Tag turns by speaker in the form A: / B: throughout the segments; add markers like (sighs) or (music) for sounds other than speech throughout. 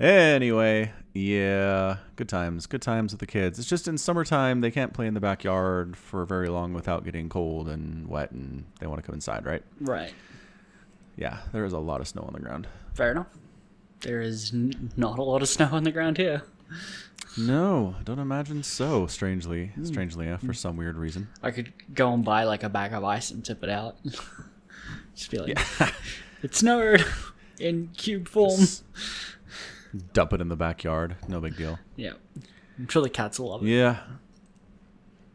A: Anyway, yeah, good times, good times with the kids. It's just in summertime they can't play in the backyard for very long without getting cold and wet, and they want to come inside, right?
B: Right.
A: Yeah, there is a lot of snow on the ground.
B: Fair enough. There is n- not a lot of (laughs) snow on the ground here.
A: No, don't imagine so. Strangely, hmm. strangely enough, for hmm. some weird reason.
B: I could go and buy like a bag of ice and tip it out. (laughs) Just be like, (laughs) it snowed in cube form.
A: Just dump it in the backyard. No big deal.
B: Yeah. I'm sure the cats will love it.
A: Yeah.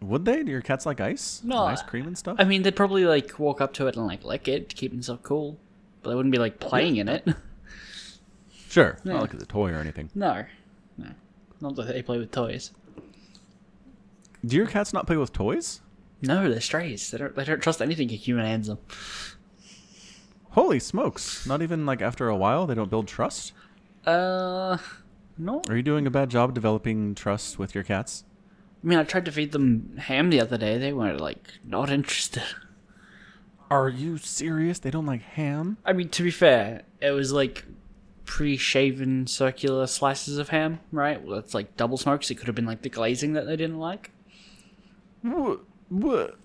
A: Would they? Do your cats like ice?
B: No,
A: ice cream and stuff.
B: I mean, they'd probably like walk up to it and like lick it to keep themselves cool, but they wouldn't be like playing in it.
A: sure, (laughs) not like it's a toy or anything.
B: No, no, not that they play with toys.
A: Do your cats not play with toys?
B: No, they're strays. They don't. They don't trust anything a human hands them.
A: Holy smokes! Not even like after a while they don't build trust.
B: Uh, no.
A: Are you doing a bad job developing trust with your cats?
B: I mean, I tried to feed them ham the other day. They weren't like not interested.
A: Are you serious? They don't like ham?
B: I mean, to be fair, it was like pre-shaven circular slices of ham, right? Well, that's like double smokes. It could have been like the glazing that they didn't like.
A: What? What?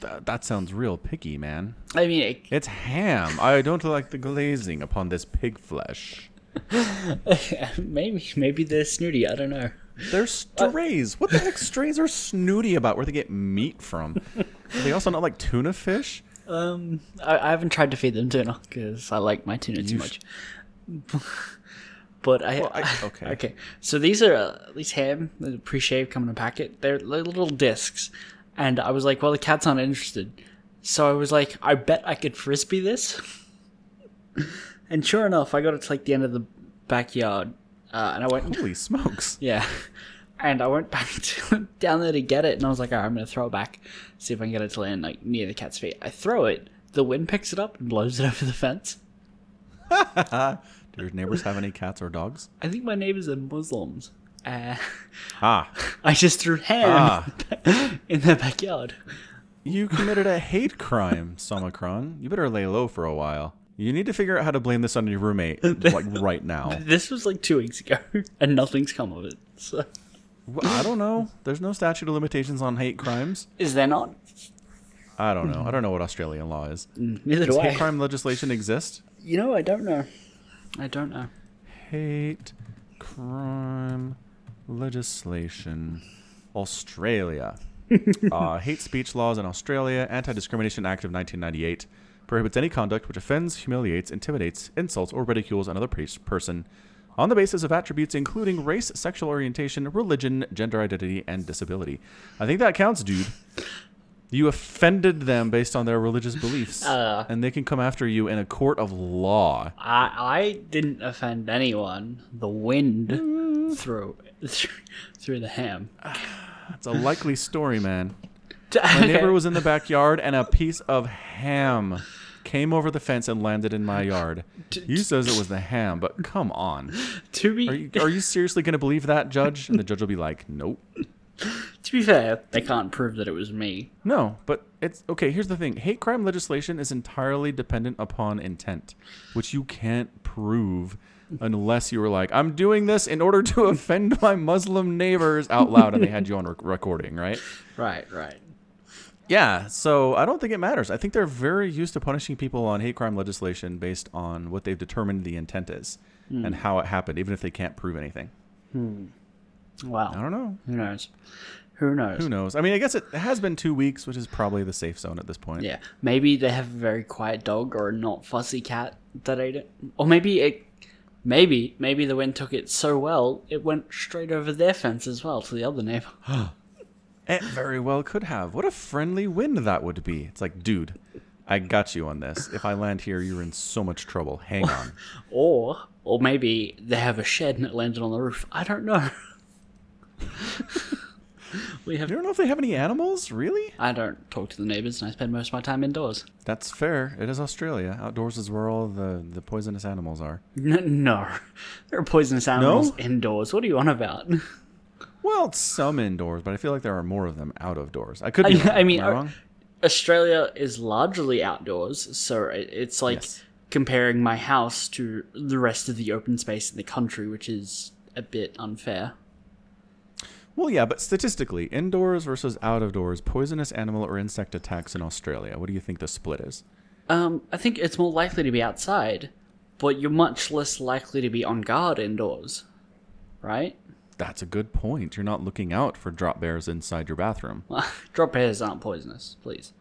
A: That, that sounds real picky, man.
B: I mean, it,
A: It's ham. I don't like the glazing upon this pig flesh. (laughs)
B: maybe maybe they're snooty. I don't know.
A: They're strays. What the heck strays are snooty about? Where they get meat from? Are they also not like tuna fish?
B: Um, I, I haven't tried to feed them tuna because I like my tuna too much. (laughs) but I,
A: Well, I- (laughs) okay.
B: okay. So these are uh, these ham pre-shaved, come in a packet. They're little discs, and I was like, well, the cat's not interested. So I was like, I bet I could frisbee this. And sure enough, I got it to like the end of the backyard, uh, and I went,
A: Holy smokes! (laughs)
B: yeah. And I went back (laughs) to, down there to get it, and I was like, all right, I'm going to throw it back, see if I can get it to land like near the cat's feet. I throw it, the wind picks it up and blows it (laughs) over the fence.
A: Do your neighbors have any cats or dogs?
B: I think my neighbors are Muslims. Uh,
A: Ah,
B: I just threw ham in their backyard.
A: you committed a hate crime, Somicron. You better lay low for a while. You need to figure out how to blame this on your roommate, (laughs) like right now. (laughs)
B: This was like two weeks ago, (laughs) and nothing's come of it. So.
A: Well, I don't know. There's no statute of limitations on hate crimes.
B: Is there not?
A: I don't know. I don't know what Australian law is.
B: Neither
A: Does
B: do
A: hate
B: I.
A: crime legislation exist?
B: You know, I don't know. I don't know.
A: Hate crime legislation. Australia. uh, hate speech laws in Australia. Anti Discrimination Act of 1998 prohibits any conduct which offends, humiliates, intimidates, insults, or ridicules another person on the basis of attributes including race, sexual orientation, religion, gender identity, and disability. I think that counts, dude. You offended them based on their religious beliefs,
B: Uh.
A: and they can come after you in a court of law.
B: I I didn't offend anyone. The wind threw (laughs) through the ham. (sighs)
A: It's a likely story, man. (laughs) My neighbor was in the backyard and a piece of ham came over the fence and landed in my (laughs) yard. you says it was the ham, but come on. (laughs)
B: to be
A: Are you, are you seriously going to believe that, Judge? And the judge will be like, nope. (laughs)
B: to be fair, they can't prove that it was me.
A: No, but it's okay. Here's the thing hate crime legislation is entirely dependent upon intent, which you can't prove unless you were like, I'm doing this in order to offend my Muslim neighbors out loud and they had you on rec- recording, right?
B: Right, right.
A: Yeah, so I don't think it matters. I think they're very used to punishing people on hate crime legislation based on what they've determined the intent is hmm. and how it happened, even if they can't prove anything. I
B: Wow.
A: I don't know.
B: Who knows? Who knows?
A: Who knows? I mean, I guess it has been two weeks, which is probably the safe zone at this point.
B: Yeah, maybe they have a very quiet dog or a not fussy cat that ate it, or maybe it, maybe maybe the wind took it so well it went straight over their fence as well to the other neighbor. (gasps) (gasps)
A: It very well could have. What a friendly wind that would be. It's like, dude, I got you on this. If I land here, you're in so much trouble. Hang on. (laughs)
B: Or or maybe they have a shed and it landed on the roof. I don't know. (laughs) we have.
A: you don't know if they have any animals? Really?
B: I don't talk to the neighbors, and I spend most of my time indoors.
A: That's fair. It is Australia. Outdoors is where all the, the poisonous animals are.
B: N- no, there are poisonous animals indoors. What are you on about? (laughs)
A: Well, it's some indoors, but I feel like there are more of them out of doors. I could be.
B: I,
A: wrong.
B: I mean,
A: Am I wrong?
B: Australia is largely outdoors, so it, it's like
A: Yes.
B: comparing my house to the rest of the open space in the country, which is a bit unfair.
A: Well, yeah, but statistically, indoors versus out of doors, poisonous animal or insect attacks in Australia. What do you think the split is?
B: Um, I think it's more likely to be outside, but you're much less likely to be on guard indoors, right?
A: That's a good point. You're not looking out for drop bears inside your bathroom. (laughs)
B: Drop bears aren't poisonous, please.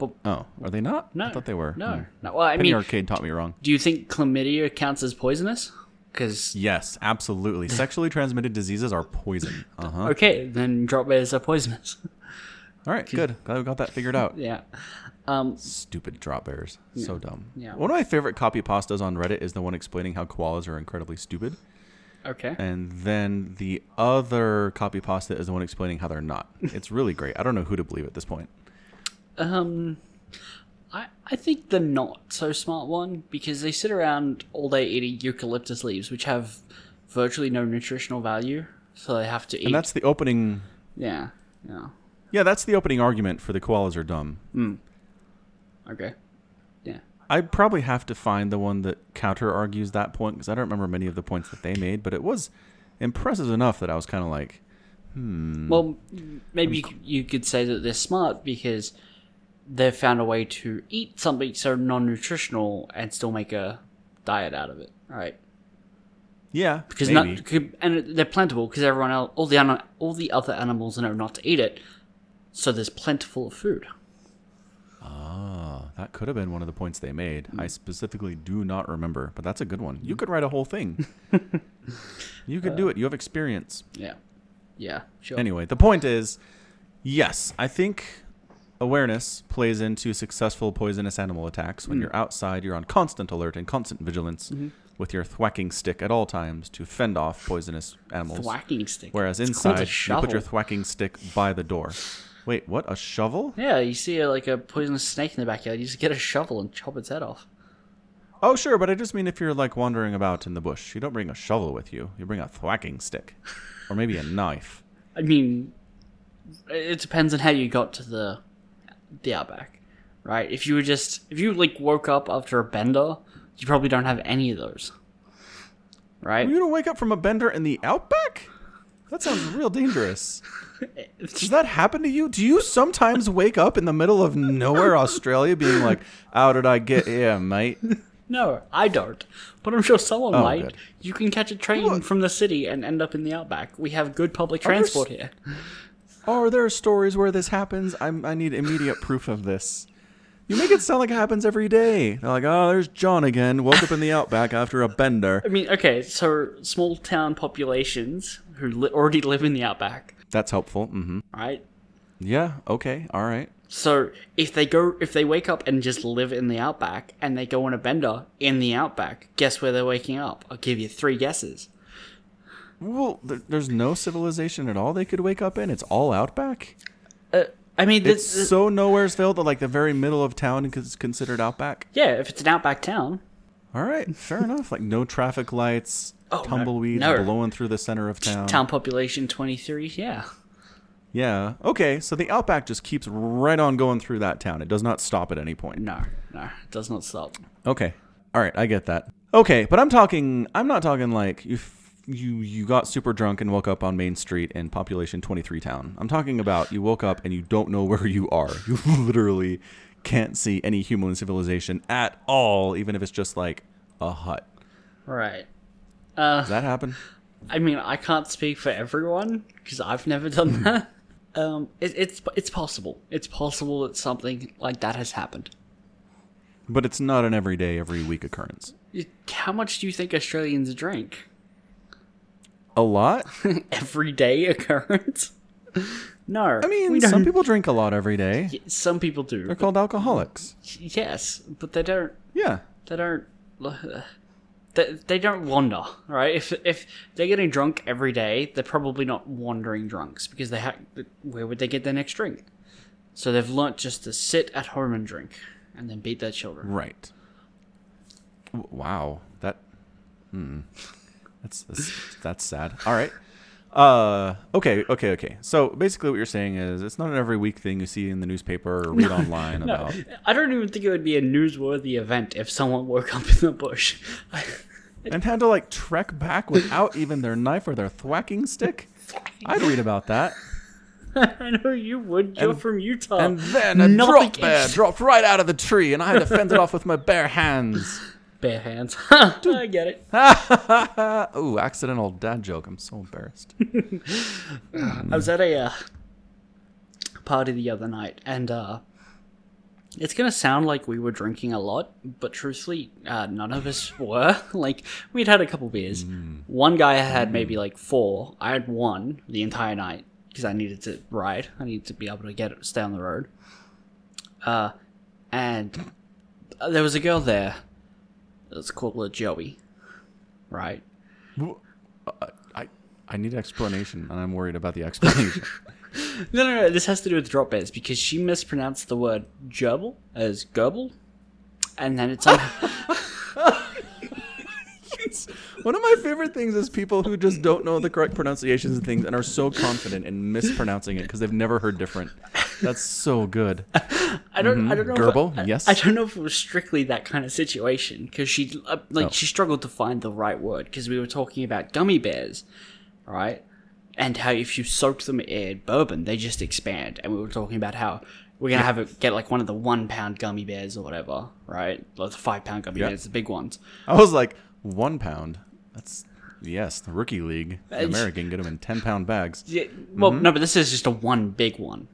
A: Oh, are they not?
B: No,
A: I thought they were.
B: No,
A: Hmm.
B: no. Well, I
A: Penny
B: mean,
A: Arcade taught me wrong.
B: do you think chlamydia counts as poisonous? Because
A: Yes, absolutely. (laughs) Sexually transmitted diseases are poison. Uh huh.
B: okay, then drop bears are poisonous.
A: All right, good. Glad we got that figured out.
B: yeah. Um,
A: Stupid drop bears. So dumb.
B: Yeah.
A: One of my favorite copy pastas on Reddit is the one explaining how koalas are incredibly stupid.
B: Okay.
A: And then the other copy pasta is the one explaining how they're not. (laughs) It's really great. I don't know who to believe at this point.
B: Um, I I think the not so smart one because they sit around all day eating eucalyptus leaves, which have virtually no nutritional value, so they have to eat.
A: And that's the opening.
B: yeah, yeah.
A: Yeah, that's the opening argument for the koalas are dumb.
B: Okay.
A: I probably have to find the one that counter argues that point because I don't remember many of the points that they made, but it was impressive enough that I was kind of like, hmm.
B: Well, maybe you could say that they're smart because they've found a way to eat something so non-nutritional and still make a diet out of it, right?
A: yeah,
B: Because not, and they're plentiful because everyone else, all the all the other animals know not to eat it, so there's plentiful of food.
A: That could have been one of the points they made.
B: Hmm.
A: I specifically do not remember, but that's a good one. You could write a whole thing. (laughs) you could
B: Uh,
A: do it. You have experience.
B: Yeah, yeah, sure.
A: Anyway, the point is, yes, I think awareness plays into successful poisonous animal attacks.
B: Hmm.
A: When you're outside, you're on constant alert and constant vigilance
B: Mm-hmm.
A: with your thwacking stick at all times to fend off poisonous animals.
B: Thwacking stick.
A: Whereas
B: It's
A: inside, you put your thwacking stick by the door. Wait, what? A shovel?
B: yeah, you see a, like a poisonous snake in the backyard, you just get a shovel and chop its head off.
A: Oh, sure, but I just mean if you're like wandering about in the bush, you don't bring a shovel with you. You bring a thwacking stick, or maybe a knife. (laughs)
B: I mean, it depends on how you got to the the outback, right? If you were just if you like woke up after a bender, you probably don't have any of those, right?
A: You don't wake up from a bender in the outback? That sounds real dangerous. (laughs) Does that happen to you? Do you sometimes wake up in the middle of nowhere, Australia, being like, "How did I get here, mate?"
B: No, I don't. But I'm sure someone
A: Oh,
B: might.
A: good.
B: You can catch a train
A: What?
B: from the city and end up in the outback. We have good public transport here.
A: Are there stories where this happens? I'm, I need immediate proof of this. You make it sound like it happens every day. They're like, "Oh, there's John again. Woke up in the outback after a bender."
B: I mean, okay, so small town populations who li- already live in the outback,
A: That's helpful. Mm-hmm.
B: right?
A: Yeah. Okay. All right.
B: So if they go, if they wake up and just live in the outback, and they go on a bender in the outback, guess where they're waking up? I'll give you three guesses.
A: Well, there, there's no civilization at all they could wake up in. It's all outback.
B: Uh, I mean,
A: It's
B: this,
A: so nowheresville that like the very middle of town is considered outback.
B: yeah, if it's an outback town,
A: All right, fair enough. Like no traffic lights,
B: Oh,
A: tumbleweeds
B: no.
A: blowing through the center of town.
B: town population twenty three, yeah,
A: Yeah. Okay. So the outback just keeps right on going through that town. It does not stop at any point.
B: no, no, it does not stop.
A: Okay. All right. I get that. Okay, but I'm talking. I'm not talking like you. f- You you got super drunk and woke up on Main Street in population 23 town. I'm talking about you woke up and you don't know (laughs) where you are. You literally can't see any human civilization at all, even if it's just like a hut.
B: Right. Uh,
A: Does that happen? (laughs)
B: I mean, I can't speak for everyone because I've never done that. Um, it, it's it's possible. It's possible that something like that has happened.
A: But it's not an everyday, every week occurrence.
B: How much do you think Australians drink?
A: A lot. (laughs)
B: Everyday occurrence? (laughs) no.
A: I mean, some people drink a lot every day.
B: Some people do.
A: They're called alcoholics.
B: Yes, but they don't.
A: Yeah.
B: They don't. They, they don't wander, right? If if they're getting drunk every day, they're probably not wandering drunks because they have. Where would they get their next drink? So they've learnt just to sit at home and drink, and then beat their children.
A: Right. Wow. That. Hmm. That's, that's that's sad. All right. Uh, okay, okay, okay. So basically, what you're saying is it's not an every week thing you see in the newspaper or read (laughs) online
B: No,
A: about.
B: I don't even think it would be a newsworthy event if someone woke up in the bush. (laughs)
A: And had to like trek back without even their knife or their thwacking stick. I'd read about that. (laughs)
B: I know you would. You're
A: And-
B: from Utah.
A: And then a
B: Nothing
A: drop bear dropped right out of the tree, and I had to fend it off with my bare hands.
B: Bare hands. (laughs) I get it. (laughs)
A: Ooh, accidental dad joke. I'm so embarrassed. (laughs)
B: I was at a uh, party the other night, and uh, it's gonna sound like we were drinking a lot, but truthfully, uh, none of us were. like we'd had a couple beers. One guy had maybe like four. I had one the entire night because I needed to ride. I needed to be able to get stay on the road. Uh, and there was a girl there. Let's call her Joey, right?
A: Uh, I, I need explanation, and I'm worried about the (laughs) explanation. (laughs)
B: No, no, no. This has to do with drop bears because she mispronounced the word gerbil as gerbil, and then it's somehow (laughs)
A: One of my favorite things is people who just don't know the correct pronunciations of things and are so confident in mispronouncing it because they've never heard different. That's so good. (laughs)
B: I don't, I don't know.
A: Gerbil,
B: if, I-
A: yes.
B: I, don't know if it was strictly that kind of situation because she, uh, like,
A: Oh.
B: she struggled to find the right word because we were talking about gummy bears, right? And how if you soak them in bourbon, they just expand. And we were talking about how we're gonna have it get like one of the one pound gummy bears or whatever, right? Like the five pound gummy
A: Yeah.
B: bears, the big ones.
A: I was like, one pound. That's yes, the rookie league, the American, get them in ten pound bags.
B: Yeah, well,
A: Mm-hmm.
B: no, but this is just a one big one.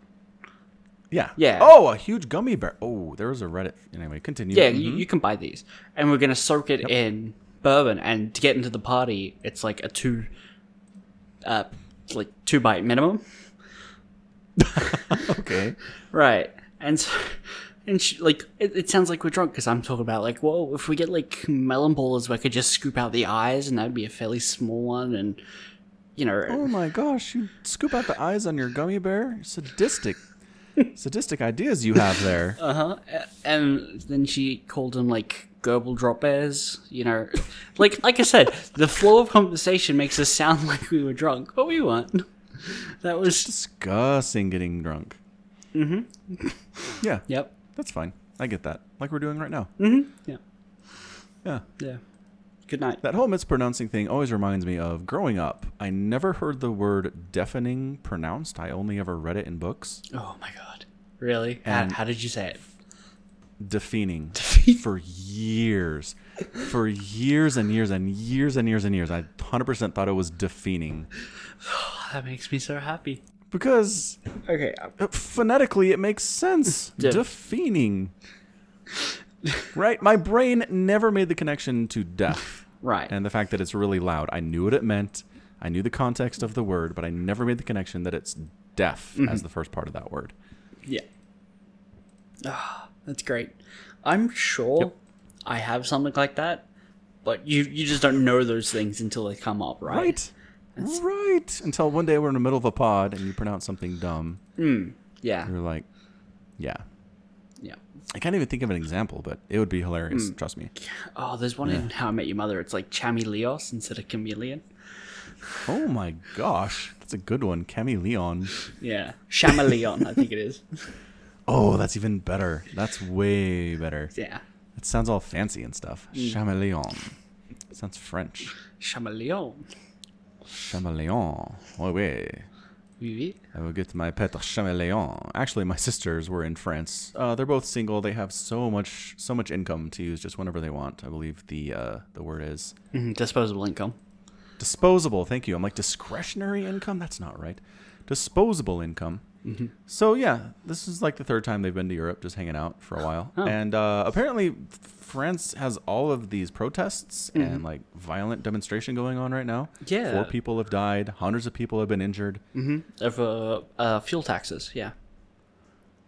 A: Yeah,
B: Yeah.
A: Oh, a huge gummy bear. Oh, there was a Reddit. Anyway, continue.
B: Yeah,
A: Mhm.
B: you, you can buy these, and we're gonna soak it in bourbon. And to get into the party, it's like a two, uh, like two bite minimum, (laughs)
A: okay.
B: right? And so, and she, like it, it sounds like we're drunk because I'm talking about like, well, if we get like melon ballers, we could just scoop out the eyes, and that'd be a fairly small one, and you know,
A: Oh my gosh, you scoop out the eyes on your gummy bear? Sadistic. Sadistic ideas you have there. (laughs)
B: Uh huh. And then she called them like gerbil drop bears. You know, (laughs) like like I said, the flow of conversation makes us sound (laughs) like we were drunk, but we weren't. That was
A: Discussing getting drunk. Mm-hmm. Yeah,
B: yep.
A: that's fine. I get that. Like we're doing right now.
B: Mm-hmm. Yeah.
A: Yeah.
B: Yeah. Good night.
A: That whole mispronouncing thing always reminds me of growing up. I never heard the word deafening pronounced. I only ever read it in books.
B: Oh my god. Really?
A: And-
B: how, how did you say it?
A: Defeating for years. For years and years and years and years and years. I 100% thought it was defeating. (sighs)
B: That makes me so happy.
A: Because
B: Okay.
A: uh, phonetically it makes sense.
B: Def-
A: Defeating. (laughs) right? My brain never made the connection to deaf. (laughs)
B: Right.
A: and the fact that it's really loud. I knew what it meant. I knew the context of the word, but I never made the connection that it's deaf
B: Mm-hmm.
A: as the first part of that word.
B: Yeah. Ah, that's great. I'm sure
A: Yep.
B: I have something like that, but you you just don't know those things until they come up, right?
A: Right. Right. Until one day we're in the middle of a pod and you pronounce something dumb.
B: Yeah.
A: You're like, yeah.
B: Yeah.
A: I can't even think of an example, but it would be hilarious.
B: Hmm.
A: Trust me.
B: Oh, there's one in How I Met Your Mother. It's like chameleos instead of chameleon.
A: Oh my gosh. That's a good one. Cami Leon.
B: Yeah. Chameleon, I think it is. (laughs)
A: Oh, that's even better. That's way better.
B: Yeah.
A: It sounds all fancy and stuff.
B: Hmm.
A: Chameleon. Sounds French.
B: Chameleon.
A: Chameleon. Oh, wait.
B: Oui, oui.
A: I will get my pet chameleon. Actually, my sisters were in France. Uh, they're both single. They have so much, so much income to use just whenever they want. I believe the uh, the word is
B: Mhm, Disposable income.
A: disposable. Thank you. I'm like discretionary income. That's not right. Disposable income. So yeah, this is like the third time they've been to Europe, just hanging out for a while.
B: Oh.
A: And uh, apparently, France has all of these protests and like violent demonstration going on right now.
B: Yeah.
A: four people have died. Hundreds of people have been injured.
B: Of uh, uh, fuel taxes, yeah.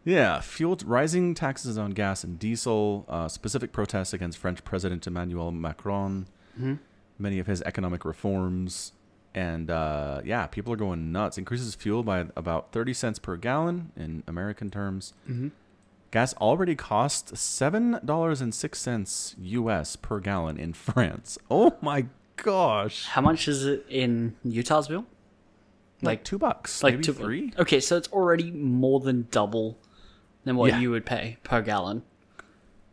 A: Yeah, fuel rising taxes on gas and diesel, uh, specific protests against French President Emmanuel Macron, many of his economic reforms, and uh, yeah, people are going nuts. Increases fuel by about thirty cents per gallon in American terms. Gas already costs seven dollars and six cents U.S. per gallon in France. (laughs) Oh my gosh!
B: How much is it in Utah's bill?
A: like two bucks,
B: like
A: maybe
B: two
A: three.
B: Okay, so it's already more than double than what
A: Yeah.
B: you would pay per gallon.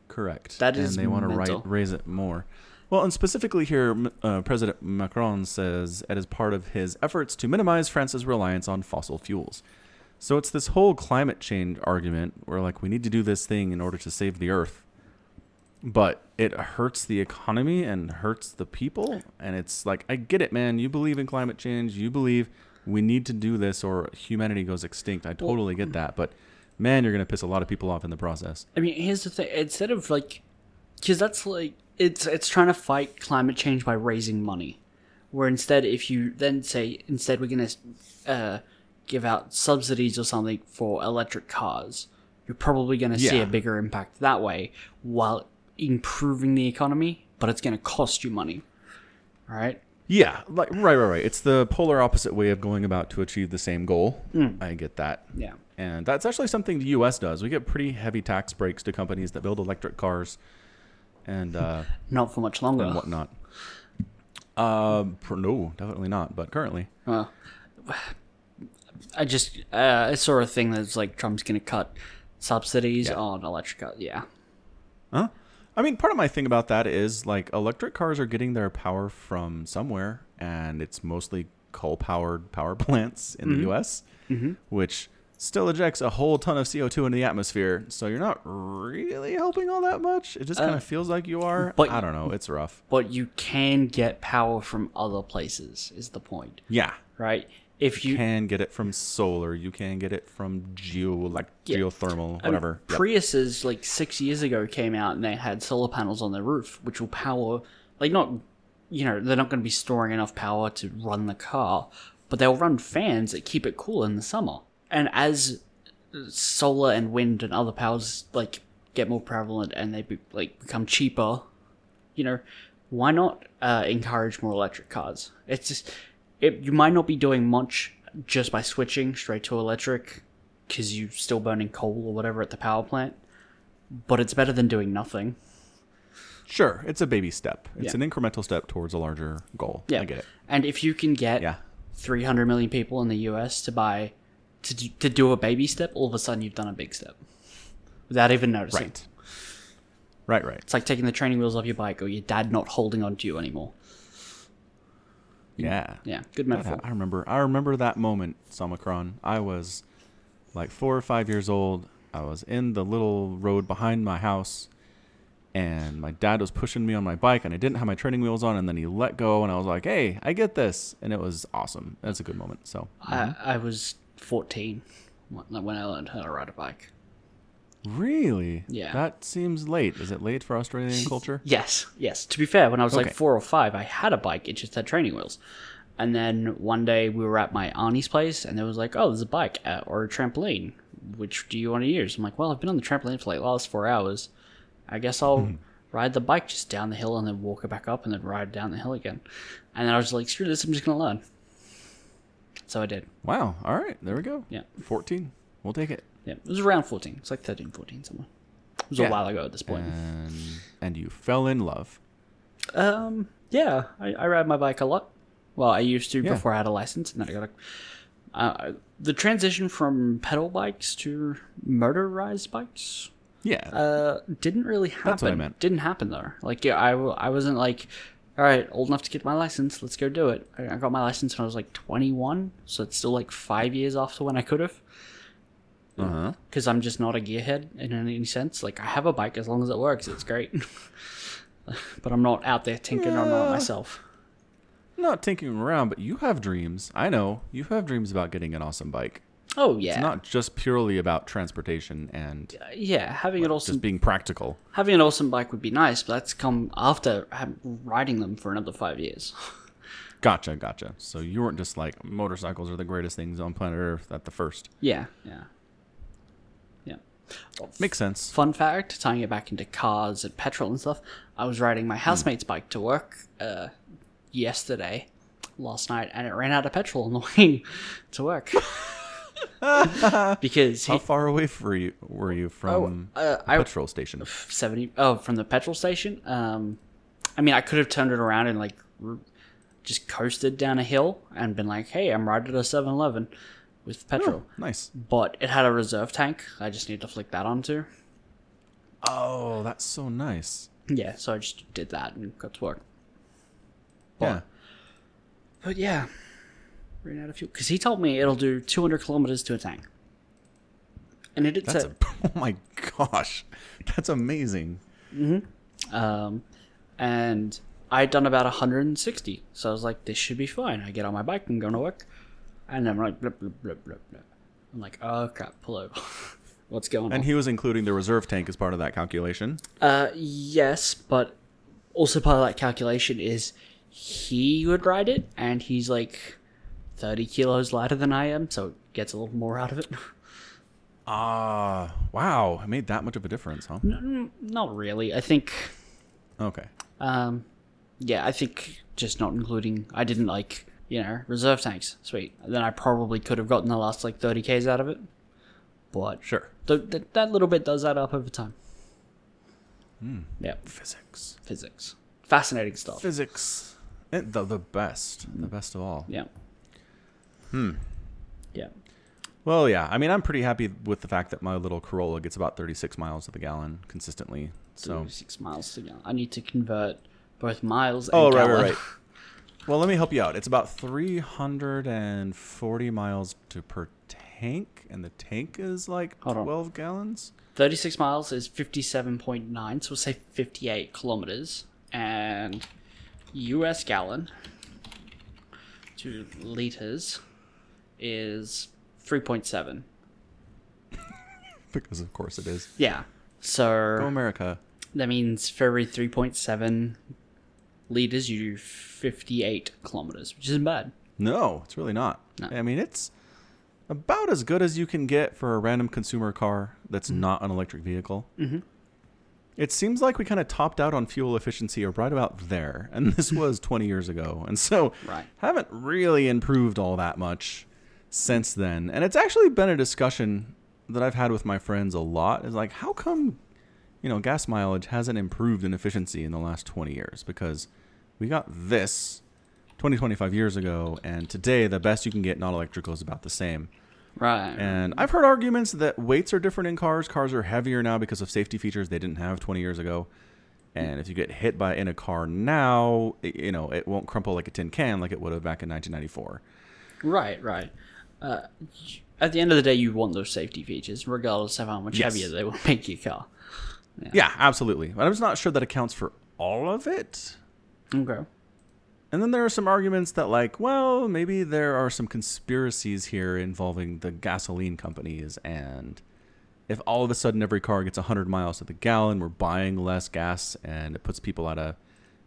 A: Correct.
B: That is
A: and they want to raise it more. Well, and specifically here, uh, President Macron says it is part of his efforts to minimize France's reliance on fossil fuels. So it's this whole climate change argument where like we need to do this thing in order to save the earth. But it hurts the economy and hurts the people and it's like I get it man, you believe in climate change, you believe we need to do this or humanity goes extinct. I totally get that, but man, you're going to piss a lot of people off in the process.
B: I mean, here's the thing: instead of like, because that's like it's it's trying to fight climate change by raising money, where instead, if you then say instead we're gonna uh, give out subsidies or something for electric cars, you're probably gonna see a bigger impact that way while improving the economy, but it's gonna cost you money. right
A: Yeah, like right, right, right. It's the polar opposite way of going about to achieve the same goal. I get that.
B: Yeah.
A: And that's actually something the U.S. does. We get pretty heavy tax breaks to companies that build electric cars and uh,
B: Not for much longer.
A: and whatnot. Uh, pr- no, definitely not. But currently,
B: Well, I just uh, I saw a thing that's like Trump's gonna cut subsidies
A: Yeah.
B: on electric cars. Yeah.
A: huh? I mean, part of my thing about that is like electric cars are getting their power from somewhere, and it's mostly coal-powered power (laughs) plants in the U.S., which still ejects a whole ton of CO2 into the atmosphere. So you're not really helping all that much. It just kind
B: Uh,
A: of feels like you are.
B: but-
A: I don't know. It's rough.
B: but you can get power from other places is the point
A: Yeah.
B: right if you
A: You can get it from solar. You can get it from geo, like
B: Yeah.
A: geothermal,
B: I mean,
A: whatever. Yep.
B: priuses like six years ago came out and they had solar panels on their roof which will power like not you know they're not going to be storing enough power to run the car but they'll run fans that keep it cool in the summer and as solar and wind and other powers like get more prevalent and they be, like become cheaper you know why not uh, encourage more electric cars it's just it, you might not be doing much just by switching straight to electric because you're still burning coal or whatever at the power plant but it's better than doing nothing
A: Sure, it's a baby step. It's
B: Yeah.
A: an incremental step towards a larger goal.
B: yeah
A: I get it.
B: and if you can get
A: Yeah.
B: 300 million people in the us to buy to, do- to do a baby step all of a sudden you've done a big step without even noticing
A: Right. Right, right.
B: it's like taking the training wheels off your bike or your dad not holding on to you anymore
A: Yeah.
B: yeah good metaphor
A: ha- I remember. I remember that moment, Somicron. I was like four or five years old. I was in the little road behind my house, and my dad was pushing me on my bike, and I didn't have my training wheels on, and then he let go, and I was like, "Hey, I get this," and it was awesome. That's a good moment. So,
B: I, I was 14 when I learned how to ride a bike.
A: really,
B: Yeah.
A: that seems late. Is it late for Australian (laughs) culture?
B: Yes, yes. To be fair, when I was like four or five, I had a bike. It just had training wheels. And then one day we were at my auntie's place, and there was like, "Oh, there's a bike uh, or a trampoline. Which do you want to use?" I'm like, "Well, I've been on the trampoline for like the last four hours. I guess I'll (laughs) ride the bike just down the hill and then walk it back up and then ride down the hill again." And then I was like, "Screw this! I'm just gonna learn." So I did.
A: Wow. All right. There we go.
B: Yeah.
A: Fourteen. We'll take it.
B: Yeah, it was around 14. It's like 13, 14 somewhere. It was
A: Yeah.
B: a while ago at this point.
A: And and you fell in love.
B: Um, yeah, I, I ride my bike a lot. Well, I used to
A: Yeah.
B: before I had a license, and then I got a. Uh, the transition from pedal bikes to motorized bikes
A: Yeah.
B: uh, didn't really happen.
A: That's what I meant.
B: Didn't happen though. Like, yeah, I, I wasn't like, all right, old enough to get my license. Let's go do it. I, got my license when I was like 21, so it's still like five years off to when I could have.
A: Uh huh.
B: Because I'm just not a gearhead in any sense. Like, I have a bike as long as it works, it's great. (laughs) but I'm not out there tinkering on it
A: Yeah.
B: myself.
A: Not tinkering around, but you have dreams. I know you have dreams about getting an awesome bike.
B: Oh yeah,
A: It's not just purely about transportation and
B: yeah. Having an awesome
A: just being practical.
B: having an awesome bike would be nice, but that's come after riding them for another five years. (laughs)
A: Gotcha, gotcha. So you weren't just like motorcycles are the greatest things on planet Earth at the first.
B: yeah, yeah, yeah.
A: Makes sense.
B: Fun fact: tying it back into cars and petrol and stuff. I was riding my housemate's bike to work uh, yesterday, last night, and it ran out of petrol on the (laughs) way to work. (laughs) (laughs) because he
A: How far away were you were you from
B: uh,
A: a
B: I
A: petrol station?
B: 70 oh from the petrol station um i mean i could have turned it around and like just coasted down a hill and been like, hey, I'm right at a 7-Eleven with petrol.
A: Nice.
B: But it had a reserve tank. I just need to flick that onto.
A: Oh, that's so nice.
B: Yeah, so I just did that and got to work.
A: Yeah.
B: But yeah, ran out of fuel because he told me it'll do 200 kilometers to a tank, and it did
A: That's a, (laughs) oh my gosh, that's amazing.
B: um, and I'd done about 160, so I was like, this should be fine. I get on my bike and go to work, and I'm like, blip, blip, blip, blip, blip. I'm like, oh crap, pull over. (laughs) What's going on?
A: And he was including the reserve tank as part of that calculation.
B: Uh, yes, but also part of that calculation is he would ride it, and he's like 30 kilos lighter than I am, so it gets a little more out of it.
A: Ah, wow, it made that much of a difference, huh?
B: Not really. I think,
A: Okay.
B: um, yeah, I think just not including, I didn't like, you know, reserve tanks. Sweet. Then I probably could have gotten the last like 30 Ks out of it. But
A: Sure.
B: th- th- that little bit does add up over time. Hmm. Yeah,
A: Physics.
B: physics. Fascinating stuff.
A: Physics. It, the, the best. The best of all.
B: Yeah. Hmm. Yeah.
A: Well, yeah. I mean, I'm pretty happy with the fact that my little Corolla gets about 36 miles to the gallon consistently. So,
B: six miles to gallon. I need to convert both miles. And
A: oh, right,
B: gallon.
A: right, right. (laughs) Well, let me help you out. It's about 340 miles to per tank, and the tank is like
B: Hold on.
A: 12 gallons.
B: Thirty-six miles is fifty-seven point nine, so we'll say fifty-eight kilometers, and U.S. gallon to liters is three point seven. (laughs)
A: Because, of course, it is.
B: Yeah,
A: Go
B: so
A: America.
B: that means for every three point seven liters, you do fifty-eight kilometers, which isn't bad.
A: No, it's really not.
B: No.
A: I mean, it's about as good as you can get for a random consumer car that's not an electric vehicle. Mm-hmm. It seems like we kind of topped out on fuel efficiency or right about there, and this (laughs) was 20 years ago, and so
B: Right.
A: haven't really improved all that much since then. And it's actually been a discussion that I've had with my friends a lot. Is like, how come, you know, gas mileage hasn't improved in efficiency in the last 20 years? Because we got this 20, 25 years ago, and today the best you can get non-electrical is about the same.
B: Right.
A: And I've heard arguments that weights are different in cars. Cars are heavier now because of safety features they didn't have 20 years ago. And if you get hit by in a car now, you know, it won't crumple like a tin can like it would have back in 1994.
B: Right, right. Uh, at the end of the day, you want those safety features, regardless of how much
A: Yes.
B: heavier they will (laughs) make your car.
A: Yeah, absolutely. But I'm just not sure that accounts for all of it.
B: Okay.
A: And then there are some arguments that, like, well, maybe there are some conspiracies here involving the gasoline companies. And if all of a sudden every car gets 100 miles to the gallon, we're buying less gas and it puts people out of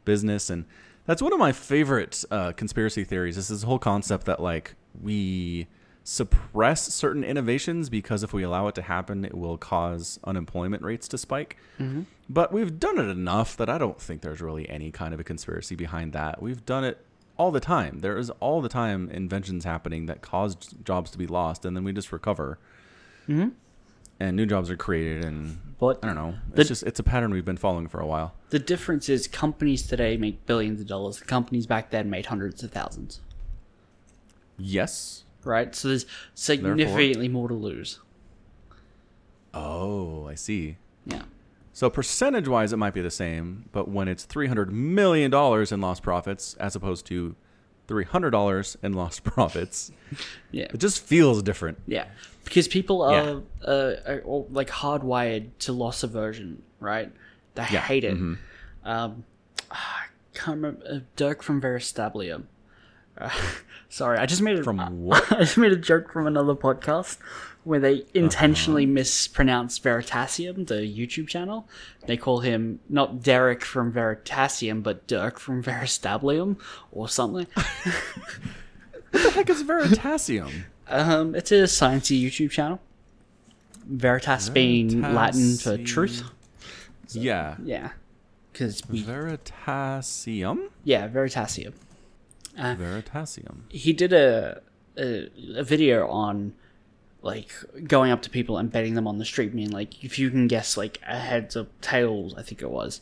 A: business. And that's one of my favorite uh, conspiracy theories This is this whole concept that, like, we suppress certain innovations because if we allow it to happen, it will cause unemployment rates to spike. But we've done it enough that I don't think there's really any kind of a conspiracy behind that. We've done it all the time. There is all the time inventions happening that cause jobs to be lost, and then we just recover.
B: Mhm.
A: And new jobs are created, and
B: But
A: I don't know. It's
B: The-
A: just it's a pattern we've been following for a while.
B: the difference is companies today make billions of dollars. The companies back then made hundreds of thousands.
A: Yes.
B: Right? So there's significantly more to lose.
A: Oh, I see.
B: Yeah.
A: So percentage wise, it might be the same, but when it's three hundred million dollars in lost profits as opposed to three hundred dollars in lost (laughs) profits,
B: Yeah.
A: it just feels different.
B: Yeah. Because people are,
A: Yeah.
B: uh, are all, like hardwired to loss aversion, right? They
A: Yeah.
B: hate it.
A: Mhm.
B: Um, I can't remember. Uh, Dirk from Veristablium. Uh, (laughs) sorry, I just made a,
A: From (laughs) what?
B: I just made a joke from another podcast where they intentionally
A: Uh-huh.
B: mispronounced Veritasium, the YouTube channel. They call him not Derek from Veritasium, but Dirk from Veristablium or something. (laughs)
A: What the heck is Veritasium?
B: Um, it's a sciencey YouTube channel. Veritas being Latin for truth.
A: Yeah.
B: Yeah, because we
A: Veritasium?
B: yeah Veritasium. Uh,
A: Veritasium.
B: he did a, a a video on like going up to people and betting them on the street, meaning like if you can guess like a heads or tails, I think it was,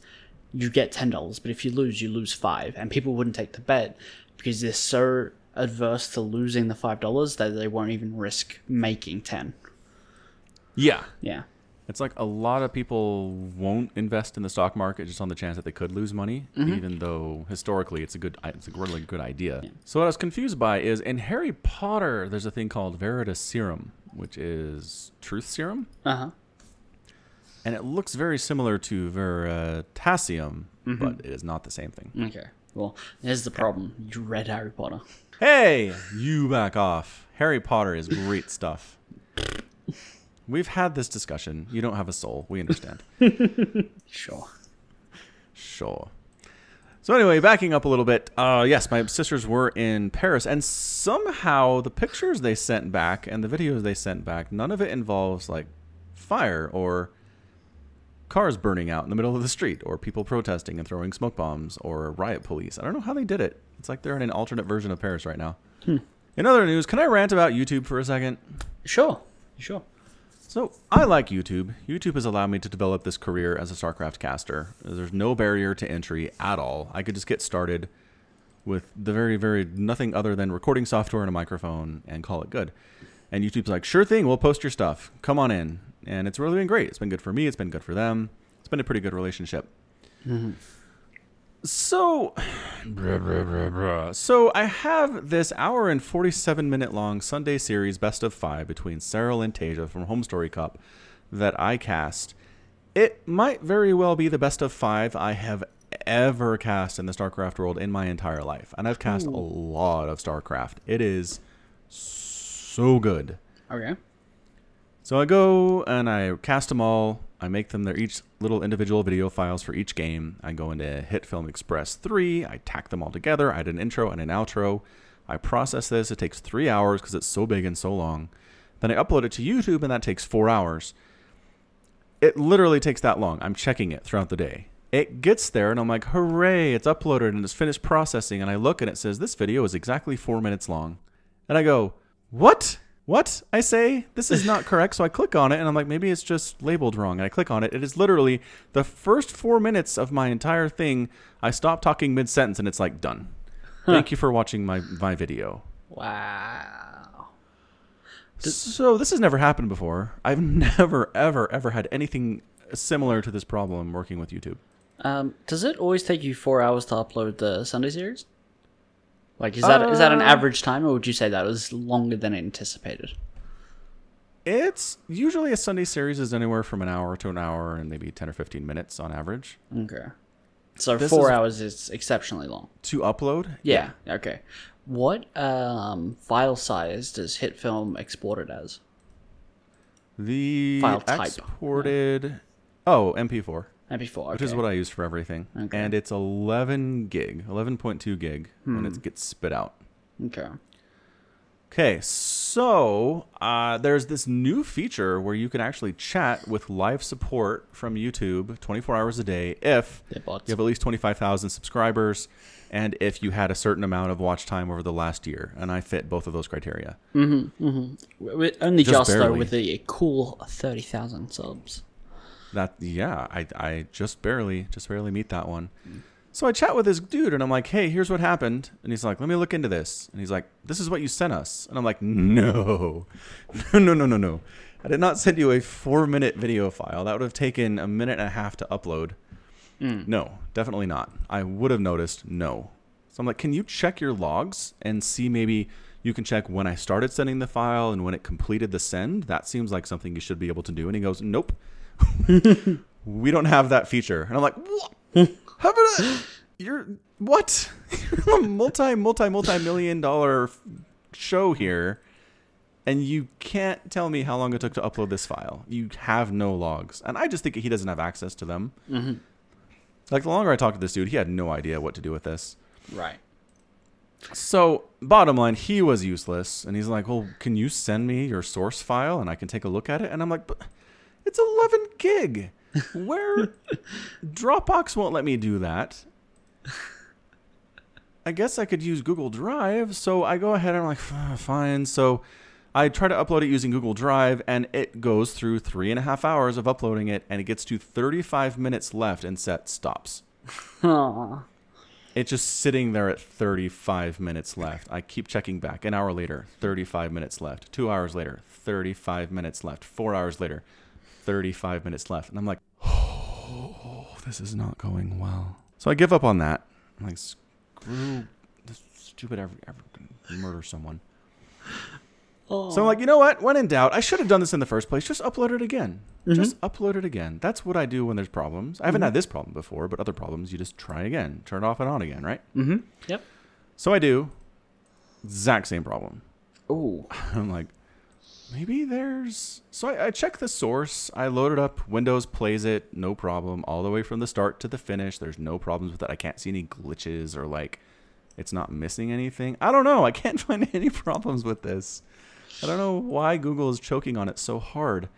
B: you get ten dollars, but if you lose, you lose five, and people wouldn't take the bet because they're so adverse to losing the five dollars that they won't even risk making ten.
A: Yeah.
B: Yeah.
A: It's like a lot of people won't invest in the stock market just on the chance that they could lose money, even though historically it's a good, it's a really good idea. So what I was confused by is in Harry Potter, there's a thing called Veritaserum, which is truth serum,
B: Uh huh.
A: and it looks very similar to Veritasium, but it is not the same thing.
B: Okay. Well, there's the problem. You read Harry Potter.
A: Hey, you back off. Harry Potter is great stuff. (laughs) We've had this discussion. You don't have a soul. We understand. (laughs)
B: Sure.
A: Sure. So anyway, backing up a little bit. Uh, yes, my sisters were in Paris, and somehow the pictures they sent back and the videos they sent back, none of it involves like fire or cars burning out in the middle of the street or people protesting and throwing smoke bombs or riot police. I don't know how they did it. It's like they're in an alternate version of Paris right now. In other news, can I rant about YouTube for a second?
B: Sure. Sure.
A: So I like YouTube. YouTube has allowed me to develop this career as a StarCraft caster. There's no barrier to entry at all. I could just get started with the very, very nothing other than recording software and a microphone and call it good. And YouTube's like, sure thing, we'll post your stuff. Come on in. And it's really been great. It's been good for me. It's been good for them. It's been a pretty good relationship. Mm-hmm. So, (sighs) so I have this hour and 47 minute long Sunday series best of five between Serral and Tasia from HomeStory Cup that I cast. It might very well be the best of five I have ever cast in the StarCraft world in my entire life. And I've cast a lot of StarCraft. It is so good.
B: Okay.
A: So I go and I cast them all. I make them their each little individual video files for each game. I go into HitFilm Express 3. I tack them all together. I add an intro and an outro. I process this. It takes three hours because it's so big and so long. Then I upload it to YouTube, and that takes four hours. It literally takes that long. I'm checking it throughout the day. It gets there, and I'm like, hooray, it's uploaded and it's finished processing. And I look and it says, this video is exactly four minutes long. And I go, what? What? I say, this is not correct. So I click on it and I'm like, maybe it's just labeled wrong. And I click on it. It is literally the first four minutes of my entire thing. I stop talking mid sentence and it's like, done. Thank you for watching my, my video.
B: Wow.
A: So this has never happened before. I've (laughs) never, ever, ever had anything similar to this problem working with YouTube.
B: Um, does it always take you four hours to upload the Sunday series? Like, is that is that an
A: Uh,
B: average time, or would you say that was longer than anticipated?
A: It's usually a Sunday series is anywhere from an hour to an hour and maybe 10 or 15 minutes on average
B: Okay. So
A: This
B: four
A: is-
B: hours is exceptionally long.
A: to upload.
B: Yeah. Okay. What um, file size does HitFilm export it as?
A: The
B: File type.
A: exported, oh, MP4,
B: MP4. Okay.
A: which is what I use for everything.
B: Okay.
A: And it's 11 gig, 11.2 gig when
B: Hmm.
A: it gets spit out.
B: Okay.
A: Okay, so uh, there's this new feature where you can actually chat with live support from YouTube 24 hours a day if you have at least 25,000 subscribers and if you had a certain amount of watch time over the last year. And I fit both of those criteria.
B: W- w- Only
A: Just
B: just, though with a cool thirty thousand subs.
A: That yeah, I I just barely just barely meet that one. So I chat with this dude and I'm like, "Hey, here's what happened." And he's like, "Let me look into this." And he's like, "This is what you sent us." And I'm like, "No. No, (laughs) no, no, no, no. I did not send you a 4-minute video file. That would have taken a minute and a half to upload." Hmm. No, definitely not. I would have noticed. No. So I'm like, "Can you check your logs and see maybe you can check when I started sending the file and when it completed the send? That seems like something you should be able to do." And he goes, "Nope." (laughs) we don't have that feature. And I'm like, what? How about that? You're what? (laughs) You're a multi, multi, multi million dollar show here, and you can't tell me how long it took to upload this file. You have no logs, and I just think he doesn't have access to them. Mm-hmm. Like the longer I talked to this dude, he had no idea what to do with this.
B: Right.
A: So, bottom line, he was useless. And he's like, Well, can you send me your source file and I can take a look at it? And I'm like, But it's 11 gig. Where (laughs) Dropbox won't let me do that. I guess I could use Google Drive. So I go ahead and I'm like, "Ah, Fine. So I try to upload it using Google Drive and it goes through three and a half hours of uploading it and it gets to 35 minutes left and set stops. It's just sitting there at 35 minutes left. I keep checking back. An hour later, 35 minutes left. Two hours later, 35 minutes left. Four hours later, 35 minutes left. And I'm like, (sighs) oh, this is not going well. So I give up on that. I'm like, screw this stupid ever, ever murder someone.
B: Oh.
A: So I'm like, you know what? When in doubt, I should have done this in the first place. Just upload it again. Just upload it again. That's what I do when there's problems. I haven't had this problem before, but other problems, you just try again, turn it off and on again, right?
B: Mm-hmm. Yep.
A: So I do. Exact same problem.
B: Oh. (laughs)
A: I'm like, maybe there's. So I, I check the source. I load it up. Windows plays it, no problem, all the way from the start to the finish. There's no problems with it. I can't see any glitches or like it's not missing anything. I don't know. I can't (laughs) find any problems with this. I don't know why Google is choking on it so hard.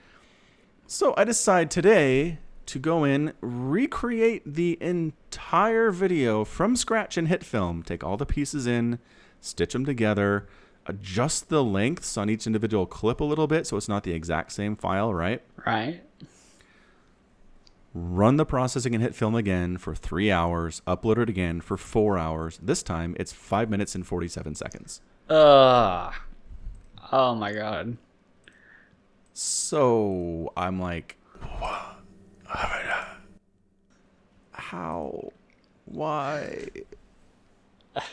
A: So I decide today to go in, recreate the entire video from scratch in HitFilm, take all the pieces in, stitch them together, adjust the lengths on each individual clip a little bit so it's not the exact same file, right?
B: Right.
A: Run the processing and HitFilm again for three hours, upload it again for four hours. This time it's five minutes and 47 seconds.
B: Uh. Oh my god.
A: So I'm like, how? Why?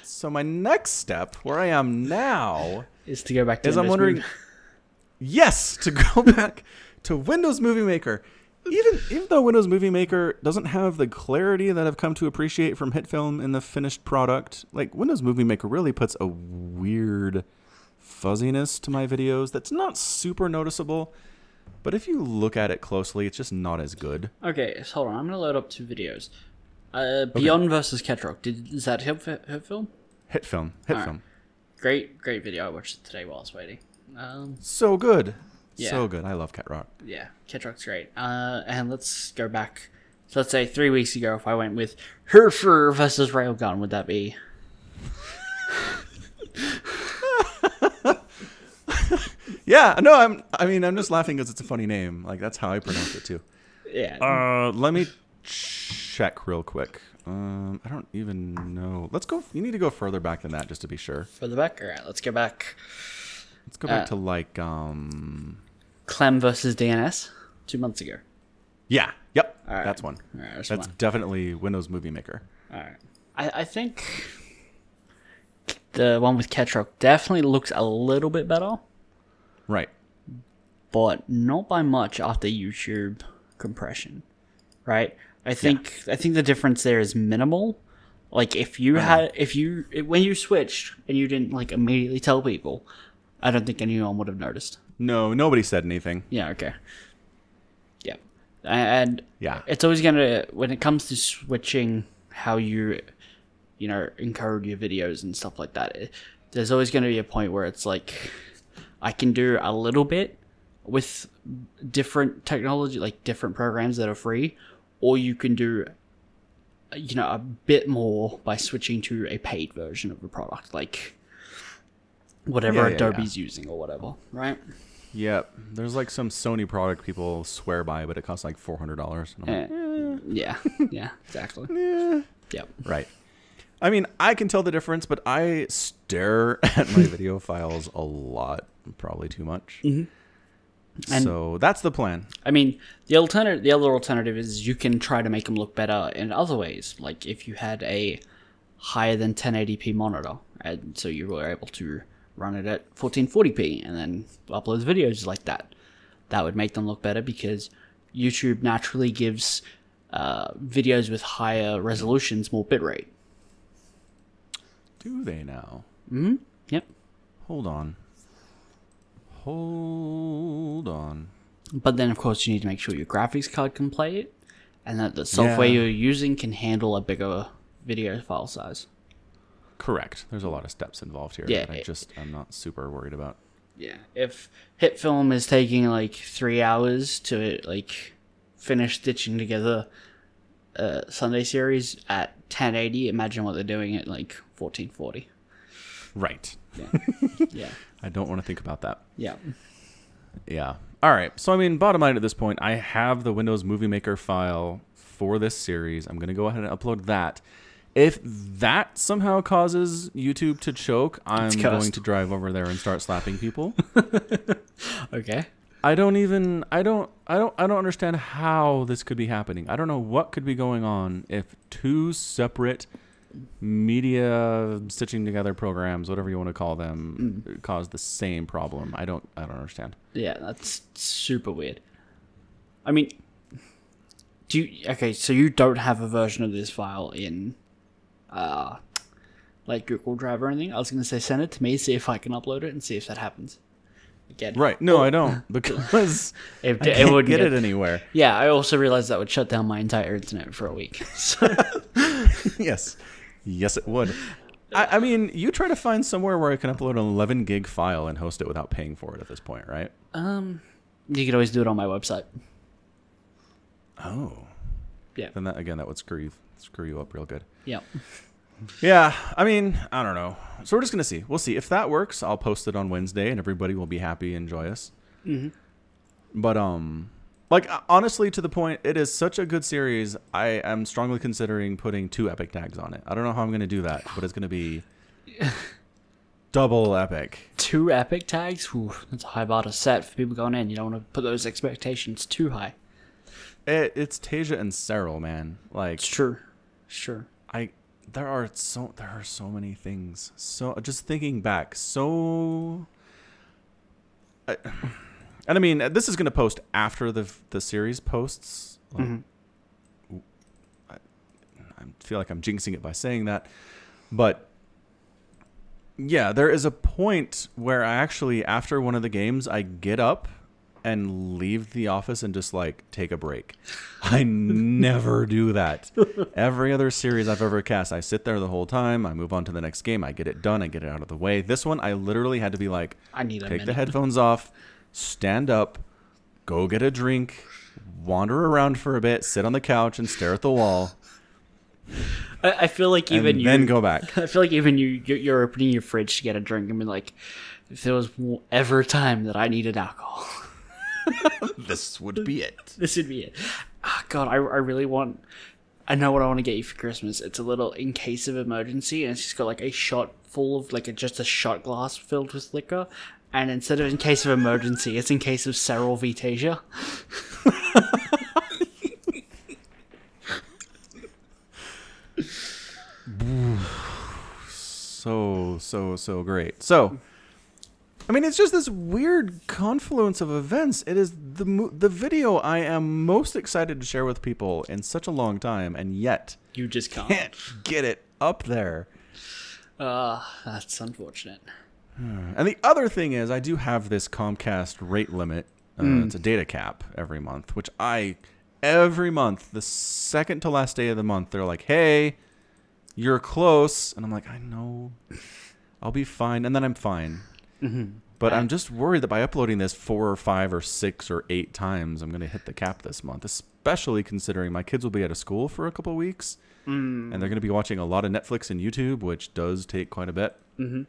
A: So my next step, where I am now, (laughs)
B: Is to go back to
A: is I'm wondering,
B: Movie- (laughs)
A: yes, to go (laughs) back to Windows Movie Maker. Even even though Windows Movie Maker doesn't have the clarity that I've come to appreciate from HitFilm in the finished product, like Windows Movie Maker really puts a weird fuzziness to my videos that's not super noticeable. But if you look at it closely, it's just not as good.
B: Okay, so hold on. I'm gonna load up two videos. Uh, Beyond versus Ketroc. Did is that a hit, film? hit film?
A: HitFilm, HitFilm,
B: Alright. Great, great video. I watched it today while I was waiting. Um,
A: so good,
B: Yeah.
A: so good. I love Ketroc.
B: yeah, Ketroc's great. Uh, and let's go back. So let's say three weeks ago, if I went with Herfer versus Railgan, would that be? (laughs)
A: Yeah, no, I'm. I mean, I'm just laughing because it's a funny name. Like that's how I pronounce it too. (laughs)
B: Yeah.
A: Uh, let me check real quick. Um, I don't even know. Let's go. You need to go further back than that just to be sure.
B: For the back. All right, let's go back.
A: Let's go back
B: Uh,
A: to like um.
B: Clem versus DNS two months ago.
A: Yeah. Yep.
B: Right.
A: That's one.
B: Right, that's,
A: That's
B: one.
A: definitely Windows Movie Maker.
B: All right. I, I think the one with Ketroc definitely looks a little bit better,
A: Right.
B: but not by much after YouTube compression, right? I think I think the difference there is minimal. Like if you uh-huh. had if you when you switched and you didn't like immediately tell people, I don't think anyone would have noticed.
A: No, nobody said anything.
B: Yeah. Okay. Yeah. And
A: Yeah.
B: it's always gonna when it comes to switching how you you know encode your videos and stuff like that it, there's always gonna be a point where it's like i can do a little bit with different technology like different programs that are free or you can do you know a bit more by switching to a paid version of a product like whatever
A: Yeah, yeah, yeah.
B: using or whatever right
A: Yep. There's like some Sony product people swear by, but it costs like four hundred dollars.
B: Eh, yeah yeah exactly (laughs) yeah yep
A: Right. I mean, I can tell the difference, but I stare (laughs) at my video files a lot, probably too much.
B: Mm-hmm. And-
A: so that's the plan.
B: I mean, the alternative, the other alternative is you can try to make them look better in other ways. Like if you had a higher than 1080p monitor, and so you were able to run it at 1440p and then upload videos like that, that would make them look better because YouTube naturally gives uh, videos with higher resolutions more bitrate.
A: Do they now? Hmm.
B: Yep.
A: Hold on. Hold on.
B: But then, of course, you need to make sure your graphics card can play it, and that the software
A: Yeah.
B: you're using can handle a bigger video file size.
A: Correct. There's a lot of steps involved here
B: Yeah,
A: that I just I'm not super worried about.
B: Yeah, if HitFilm is taking like three hours to like finish stitching together a Sunday series at 1080, imagine what they're doing at like 1440.
A: Right.
B: Yeah, (laughs)
A: I don't want to think about that.
B: yeah,
A: Yeah. All right. So I mean, bottom line at this point, I have the Windows Movie Maker file for this series. I'm going to go ahead and upload that. If that somehow causes YouTube to choke, I'm going to drive over there and start slapping people. (laughs)
B: Okay.
A: I don't even I don't I don't I don't understand how this could be happening. I don't know what could be going on if two separate media stitching together programs, whatever you want to call them, cause the same problem. I don't I don't understand.
B: Yeah, that's super weird. I mean, do you okay? So you don't have a version of this file in, uh, like Google Drive or anything? I was gonna say send it to me, see if I can upload it, and see if that happens. Again,
A: Right. No, I don't (laughs) because (laughs)
B: If
A: I
B: it
A: can't
B: would
A: get it anywhere.
B: Yeah, I also realized that would shut down my entire internet for a week. (laughs) So
A: yes. Yes, it would. (laughs) I, I mean, you try to find somewhere where I can upload an 11 gig file and host it without paying for it at this point, right?
B: um, you could always do it on my website.
A: Oh.
B: Yeah.
A: Then that again, that would screw you, screw you up real good.
B: Yeah.
A: Yeah, I mean, I don't know. So we're just gonna see. We'll see if that works. I'll post it on Wednesday, and everybody will be happy and joyous.
B: Mhm.
A: But um, like uh, honestly, to the point, it is such a good series. I am strongly considering putting two epic tags on it. I don't know how I'm gonna do that, but it's gonna be double epic.
B: Two epic tags. Whew, that's a high bar to set for people going in. You don't want to put those expectations too high.
A: It, it's Tasia and Serral, man. Like
B: It's true. Sure.
A: I there are so there are so many things. So just thinking back, so I, and I mean uh, this is going to post after the the series posts. Like, mm-hmm. I, I feel like I'm jinxing it by saying that, but yeah, there is a point where I actually after one of the games I get up and leave the office and just like take a break. I never do that. (laughs) Every other series I've ever cast, I sit there the whole time. I move on to the next game. I get it done. I get it out of the way. This one, I literally had to be like,
B: I need a
A: take the headphones off, stand up, go get a drink, wander around for a bit, sit on the couch and stare at the wall,
B: I, I feel like even
A: and
B: you.
A: then go back. (laughs)
B: I feel like even you, you're you're opening your fridge to get a drink and be like, if there was ever a time that I needed alcohol, (laughs)
A: this would be it. (laughs)
B: this would be it. Ah, God, I, I really want. I know what I want to get you for Christmas. It's a little in case of emergency, and it's just got like a shot full of like a, just a shot glass filled with liquor. And instead of in case of emergency, it's in case of Serral Vitasia.
A: so so so great. So, I mean, it's just this weird confluence of events. It is the mo- the video I am most excited to share with people in such a long time, and yet
B: You just can't.
A: can't get it up there.
B: Uh, that's unfortunate.
A: And the other thing is, I do have this Comcast rate limit. Uh, It's a data cap every month, which I every month, the second to last day of the month, they're like, "Hey, you're close," and I'm like, "I know, I'll be fine," and then I'm fine. But I'm just worried that by uploading this four or five or six or eight times, I'm going to hit the cap this month, especially considering my kids will be out of school for a couple of weeks and they're going to be watching a lot of Netflix and YouTube, which does take quite a bit.
B: Mhm.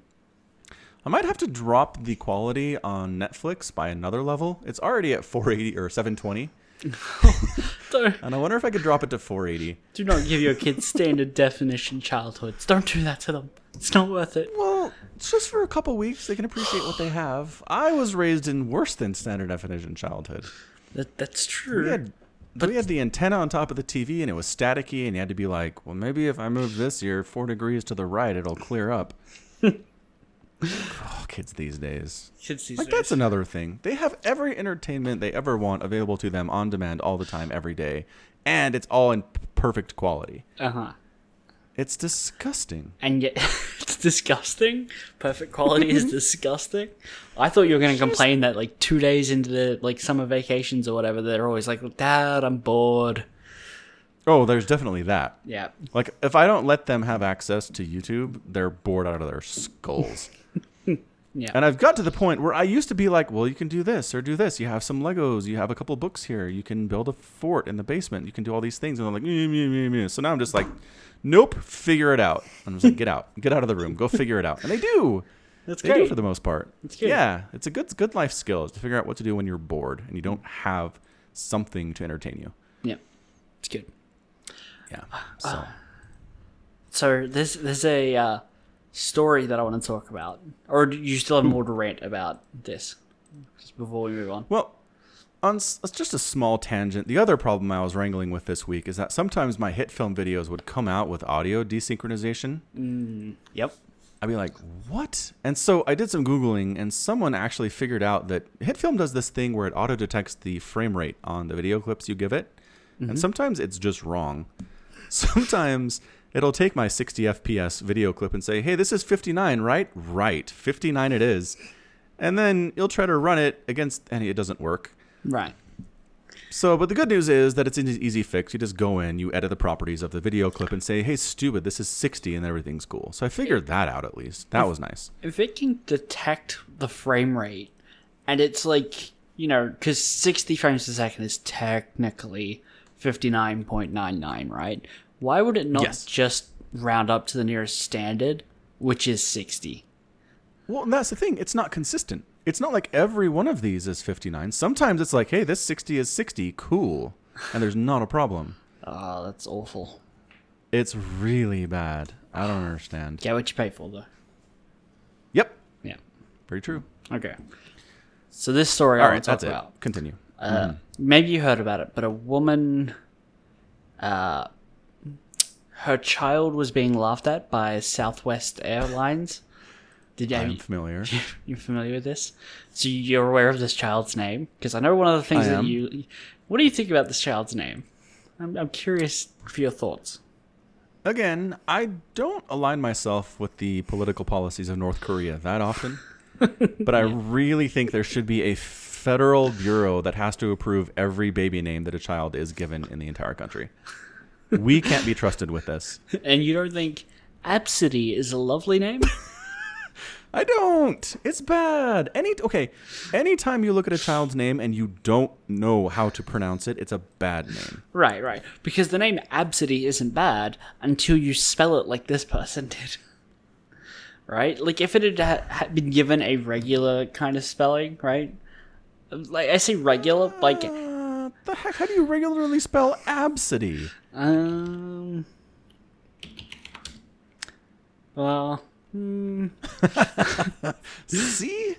A: I might have to drop the quality on Netflix by another level. It's already at 480 or 720, (laughs) and I wonder if I could drop it to 480.
B: do not give your kids standard (laughs) definition childhoods. Don't do that to them. It's not worth it.
A: Well, it's just for a couple weeks. They can appreciate what they (sighs) have. I was raised in worse than standard definition childhood.
B: That that's true.
A: We had, we had the antenna on top of the TV, and it was staticky, and you had to be like, well, maybe if I move this here four degrees to the right, it'll clear up. (laughs) oh, kids these days.
B: Kids these
A: Like
B: days.
A: that's another thing. They have every entertainment they ever want available to them on demand all the time, every day, and it's all in perfect quality.
B: Uh huh.
A: It's disgusting.
B: And yet, (laughs) it's disgusting. Perfect quality is disgusting. I thought you were going to complain that like two days into the like summer vacations or whatever, they're always like, "Dad, I'm bored."
A: Oh, there's definitely that.
B: Yeah.
A: Like if I don't let them have access to YouTube, they're bored out of their skulls.
B: Yeah.
A: And I've got to the point where I used to be like, well, you can do this or do this. You have some Legos. You have a couple books here. You can build a fort in the basement. You can do all these things. And I'm like, meh, meh, meh, meh. so now I'm just like, nope, figure it out. I'm just like, get out, get out of the room, go figure it out. And they do. (laughs)
B: That's
A: They do for the most part.
B: Good.
A: Yeah, it's a good, good life skill is to figure out what to do when you're bored and you don't have something to entertain you.
B: yeah. It's good.
A: Yeah. (sighs) So
B: So there's there's a uh, story that I want to talk about, or do you still have more to rant about this? Just before we move on.
A: Well, on s- just a small tangent, the other problem I was wrangling with this week is that sometimes my HitFilm videos would come out with audio desynchronization.
B: Mm, yep.
A: I'd be like, what? And so I did some Googling, and someone actually figured out that HitFilm does this thing where it auto detects the frame rate on the video clips you give it. And mm-hmm. sometimes it's just wrong. (laughs) Sometimes it'll take my 60 FPS video clip and say, hey, this is 59, right? Right. 59 it is. And then you'll try to run it against, and it doesn't work.
B: Right.
A: So, but the good news is that it's an easy fix. You just go in, you edit the properties of the video clip, and say, "Hey, stupid, this is 60," and everything's cool. So I figured that out at least. That was nice.
B: If it can detect the frame rate, and it's like you know, because sixty frames per second is technically fifty nine point nine nine, right? Why would it not
A: Yes.
B: just round up to the nearest standard, which is sixty?
A: Well, and that's the thing. It's not consistent. It's not like every one of these is 59. Sometimes it's like, "Hey, this 60 is 60, cool," and there's not a problem.
B: Oh, that's awful.
A: It's really bad. I don't understand.
B: Get what you pay for, though.
A: Yep,
B: Yeah.
A: very true.
B: Okay. So this story
A: All
B: I
A: right,
B: want to talk
A: that's it.
B: about.
A: Continue.
B: Uh, Maybe you heard about it, but a woman, uh, her child was being laughed at by Southwest Airlines. Did you,
A: I'm familiar. (laughs)
B: you familiar with this? So you're aware of this child's name? Because I know one of the things
A: I
B: that
A: am.
B: you. What do you think about this child's name? I'm, I'm curious for your thoughts.
A: Again, I don't align myself with the political policies of North Korea that often, (laughs) but I really think there should be a federal bureau that has to approve every baby name that a child is given in the entire country. We can't be trusted with this.
B: And you don't think Absidy is a lovely name? (laughs)
A: I don't. It's bad. Any okay, anytime you look at a child's name and you don't know how to pronounce it, it's a bad name.
B: Right, right. Because the name Absidy isn't bad until you spell it like this person did. Right? Like if it had, ha- had been given a regular kind of spelling, right? Like I say regular, like
A: the heck? How do you regularly spell absidy?
B: um well,
A: See?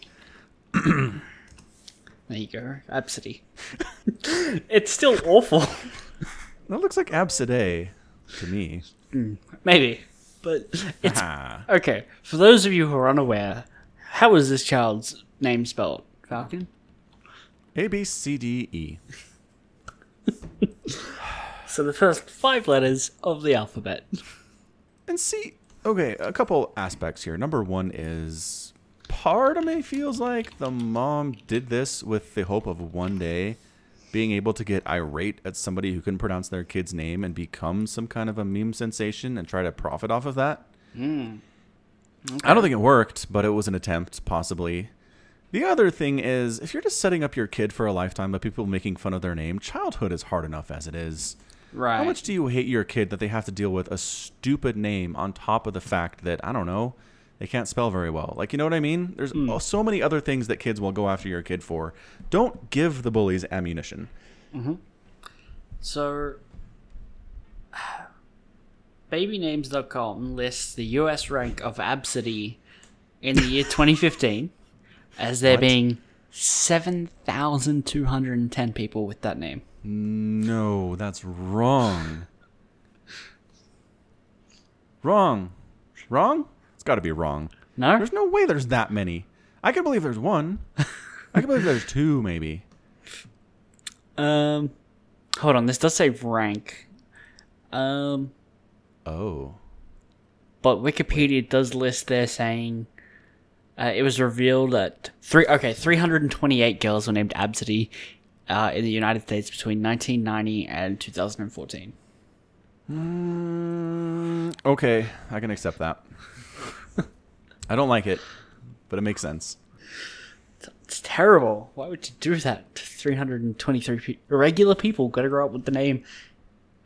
A: (clears throat)
B: there you go. Absidy. it's still awful.
A: That looks like absidae to me.
B: Maybe. But it's okay. For those of you who are unaware, how is this child's name spelled? Falcon?
A: A B C D E. (laughs)
B: So the first five letters of the alphabet.
A: And see, okay, a couple aspects here. Number one is part of me feels like the mom did this with the hope of one day being able to get irate at somebody who couldn't pronounce their kid's name and become some kind of a meme sensation and try to profit off of that. Hmm. I don't think it worked, but it was an attempt, possibly. The other thing is, if you're just setting up your kid for a lifetime of people making fun of their name, childhood is hard enough as it is.
B: Right.
A: How much do you hate your kid that they have to deal with a stupid name on top of the fact that I don't know, they can't spell very well? Like, you know what I mean? There's oh, so many other things that kids will go after your kid for. Don't give the bullies ammunition. Mhm.
B: So, (sighs) babynames.com lists the US rank of Absidy in the year 2015 as there
A: What?
B: being 7,210 people with that name.
A: No, that's wrong. wrong. Wrong? It's got to be wrong.
B: No?
A: There's no way there's that many. I can believe there's one. I can believe there's two, maybe.
B: Um, hold on. This does say rank. Um,
A: Oh.
B: but Wikipedia does list there saying uh, it was revealed that three okay 328 girls were named Absidy uh, in the United States between 1990 and 2014.
A: Mm, okay, I can accept that. (laughs) I don't like it, but it makes sense.
B: It's terrible. Why would you do that? to 323 pe- regular people got to grow up with the name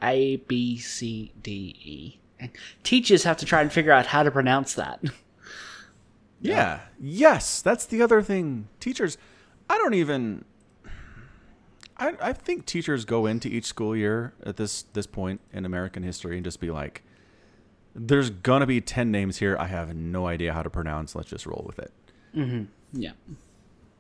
B: A B C D E. And teachers have to try and figure out how to pronounce that. (laughs)
A: Yeah. Yes, that's the other thing. Teachers, I don't even. I I think teachers go into each school year at this this point in American history and just be like, There's gonna be ten names here. I have no idea how to pronounce. Let's just roll with it mm-hmm.
B: Yeah.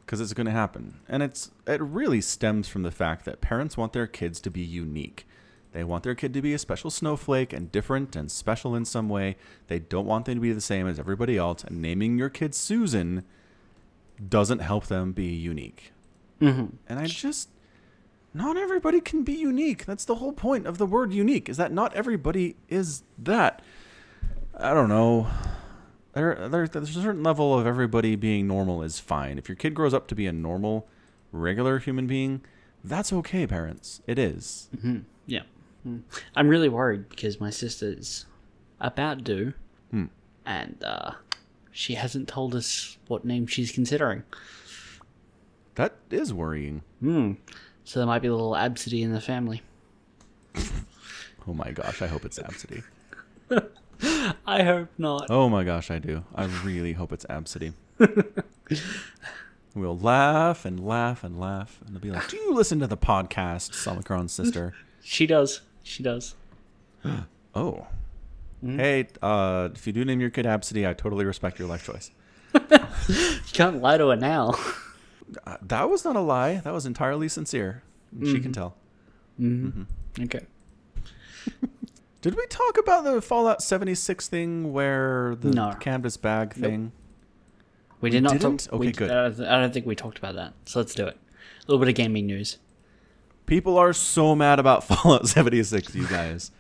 A: because it's gonna happen, and it's it really stems from the fact that parents want their kids to be unique. They want their kid to be a special snowflake and different and special in some way. They don't want them to be the same as everybody else. And naming your kid Susan doesn't help them be unique.
B: Mm-hmm.
A: And I just, not everybody can be unique. That's the whole point of the word unique, is that not everybody is that. I don't know. There, there, there's a certain level of everybody being normal is fine. If your kid grows up to be a normal, regular human being, that's okay, parents. It is.
B: Yeah. Mm. I'm really worried because my sister's about due,
A: Hmm.
B: and uh, she hasn't told us what name she's considering.
A: That is worrying.
B: Hmm. So there might be a little absidy in the family. (laughs)
A: Oh my gosh, I hope it's Absidy. (laughs)
B: I hope not.
A: Oh my gosh, I do. I really hope it's Absidy. (laughs) we'll laugh and laugh and laugh, and they'll be like, "Do you listen to the podcast, Somicron's sister?"
B: She does. She does. (gasps)
A: Oh, hey, uh, if you do name your kid Absidy, I totally respect your life choice. (laughs)
B: You can't lie to her now. (laughs)
A: Uh, that was not a lie. That was entirely sincere. She can tell. Mm-hmm.
B: okay. (laughs)
A: Did we talk about the Fallout 76 thing where the
B: No.
A: canvas bag thing?
B: We did not
A: didn't?
B: talk.
A: Okay,
B: we,
A: good.
B: I don't think we talked about that. So let's do it. A little bit of gaming news.
A: People are so mad about (laughs) Fallout 76, you guys.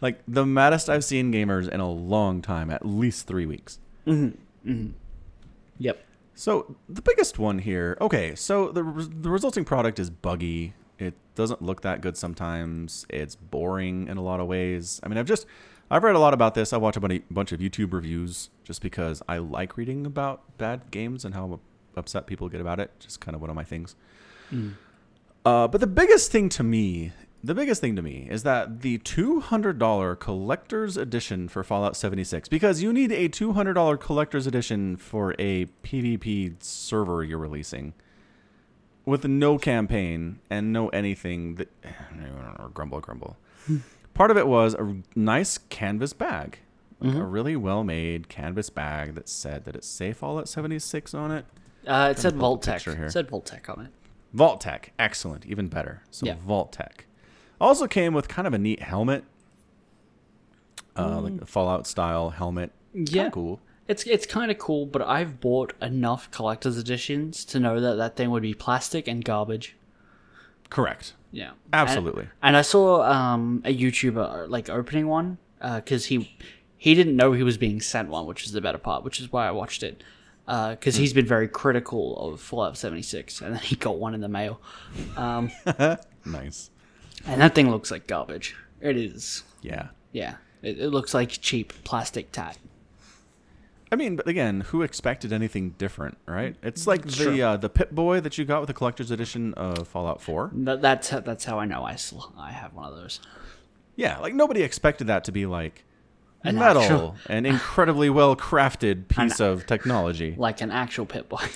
A: like the maddest I've seen gamers in a long time, at least three weeks. Mm-hmm. Mm-hmm.
B: Yep.
A: So the biggest one here. Okay, so the res- the resulting product is buggy. It doesn't look that good sometimes. It's boring in a lot of ways. I mean, I've just I've read a lot about this. I watch a bunch bunch of YouTube reviews just because I like reading about bad games and how upset people get about it. Just kind of one of my things. Mm. Uh, but the biggest thing to me, the biggest thing to me is that the $200 collector's edition for Fallout 76, because you need a $200 collector's edition for a PvP server you're releasing with no campaign and no anything that, (sighs) or grumble, grumble. Part of it was a nice canvas bag, like a really well made canvas bag that said that it say Fallout 76 on it.
B: Uh, it said
A: Vault-Tec.
B: It said Vault-Tec on it.
A: Vault-Tec, excellent, even better. So
B: Yeah.
A: Vault-Tec also came with kind of a neat helmet, uh, like a Fallout style helmet. Kinda
B: Yeah.
A: cool.
B: It's it's kind of cool, but I've bought enough collector's editions to know that that thing would be plastic and garbage.
A: Correct.
B: Yeah,
A: Absolutely.
B: And, and I saw um, a YouTuber like opening one because he he didn't know he was being sent one, which is the better part, which is why I watched it. Because he's been very critical of Fallout 76, and then he got one in the mail, um, (laughs)
A: Nice.
B: and that thing looks like garbage. It is,
A: Yeah.
B: yeah. It, it looks like cheap plastic tat.
A: I mean, but again, who expected anything different, right? It's like the uh, the Pip Boy that you got with the collector's edition of Fallout 4.
B: That, that's how- that's how I know I still I have one of those.
A: Yeah, like nobody expected that to be like
B: An (laughs)
A: metal,
B: actual-
A: an incredibly well crafted piece of technology.
B: like an actual Pip Boy. (laughs)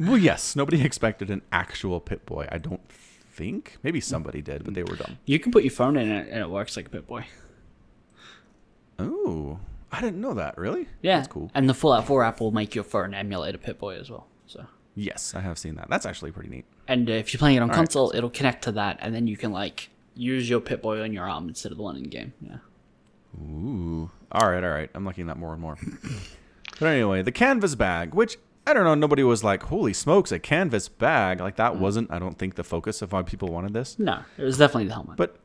A: Well, yes, nobody expected an actual Pip Boy. I don't think. Maybe somebody did, but they were dumb.
B: you can put your phone in it and it works like a Pip Boy.
A: Oh, I didn't know that. Really?
B: Yeah,
A: that's cool.
B: And the Fallout 4 app will make your phone emulate a Pip Boy as well. So,
A: Yes, I have seen that. That's actually pretty neat.
B: and if you're playing it on
A: right.
B: console, it'll connect to that, and then you can like use your Pip Boy on your arm instead of the one in game. Yeah.
A: Ooh. All right, all right. I'm liking that more and more. (clears throat) but anyway, the canvas bag, which I don't know, nobody was like, "Holy smokes, a canvas bag!" Like
B: Mm.
A: that wasn't, I don't think, the focus of why people wanted this.
B: No, it was definitely the helmet.
A: But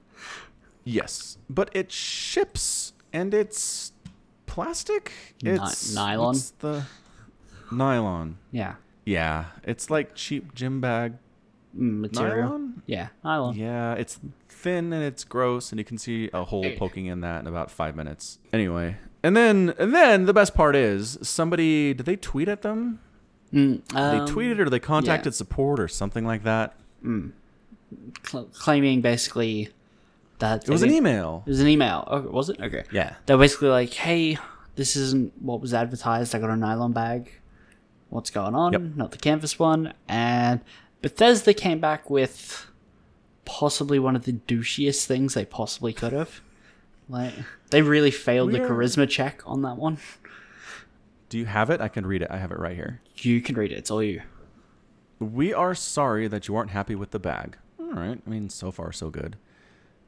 A: yes, but it ships and it's plastic.
B: Ni-
A: It's
B: nylon?
A: what's the nylon.
B: yeah,
A: Yeah, it's like cheap gym bag
B: Mm, material.
A: nylon.
B: Yeah, nylon.
A: Yeah, it's thin and it's gross, and you can see a hole poking in that in about five minutes. Anyway, and then and then the best part is somebody did they tweet at them?
B: Mm,
A: They
B: um,
A: tweeted or they contacted support or something like that.
B: cl- claiming basically that
A: It was an email.
B: It was an email. Oh, was it? Okay.
A: Yeah.
B: They're basically like, "Hey, this isn't what was advertised. I got a nylon bag. What's going on?
A: Yep.
B: Not the canvas one." And Bethesda came back with possibly one of the douchiest things they possibly could have. Like they really failed the charisma check on that one.
A: Do you have it? I can read it. I have it right here.
B: You can read it. It's all you.
A: We are sorry that you aren't happy with the bag. All right. I mean, so far so good.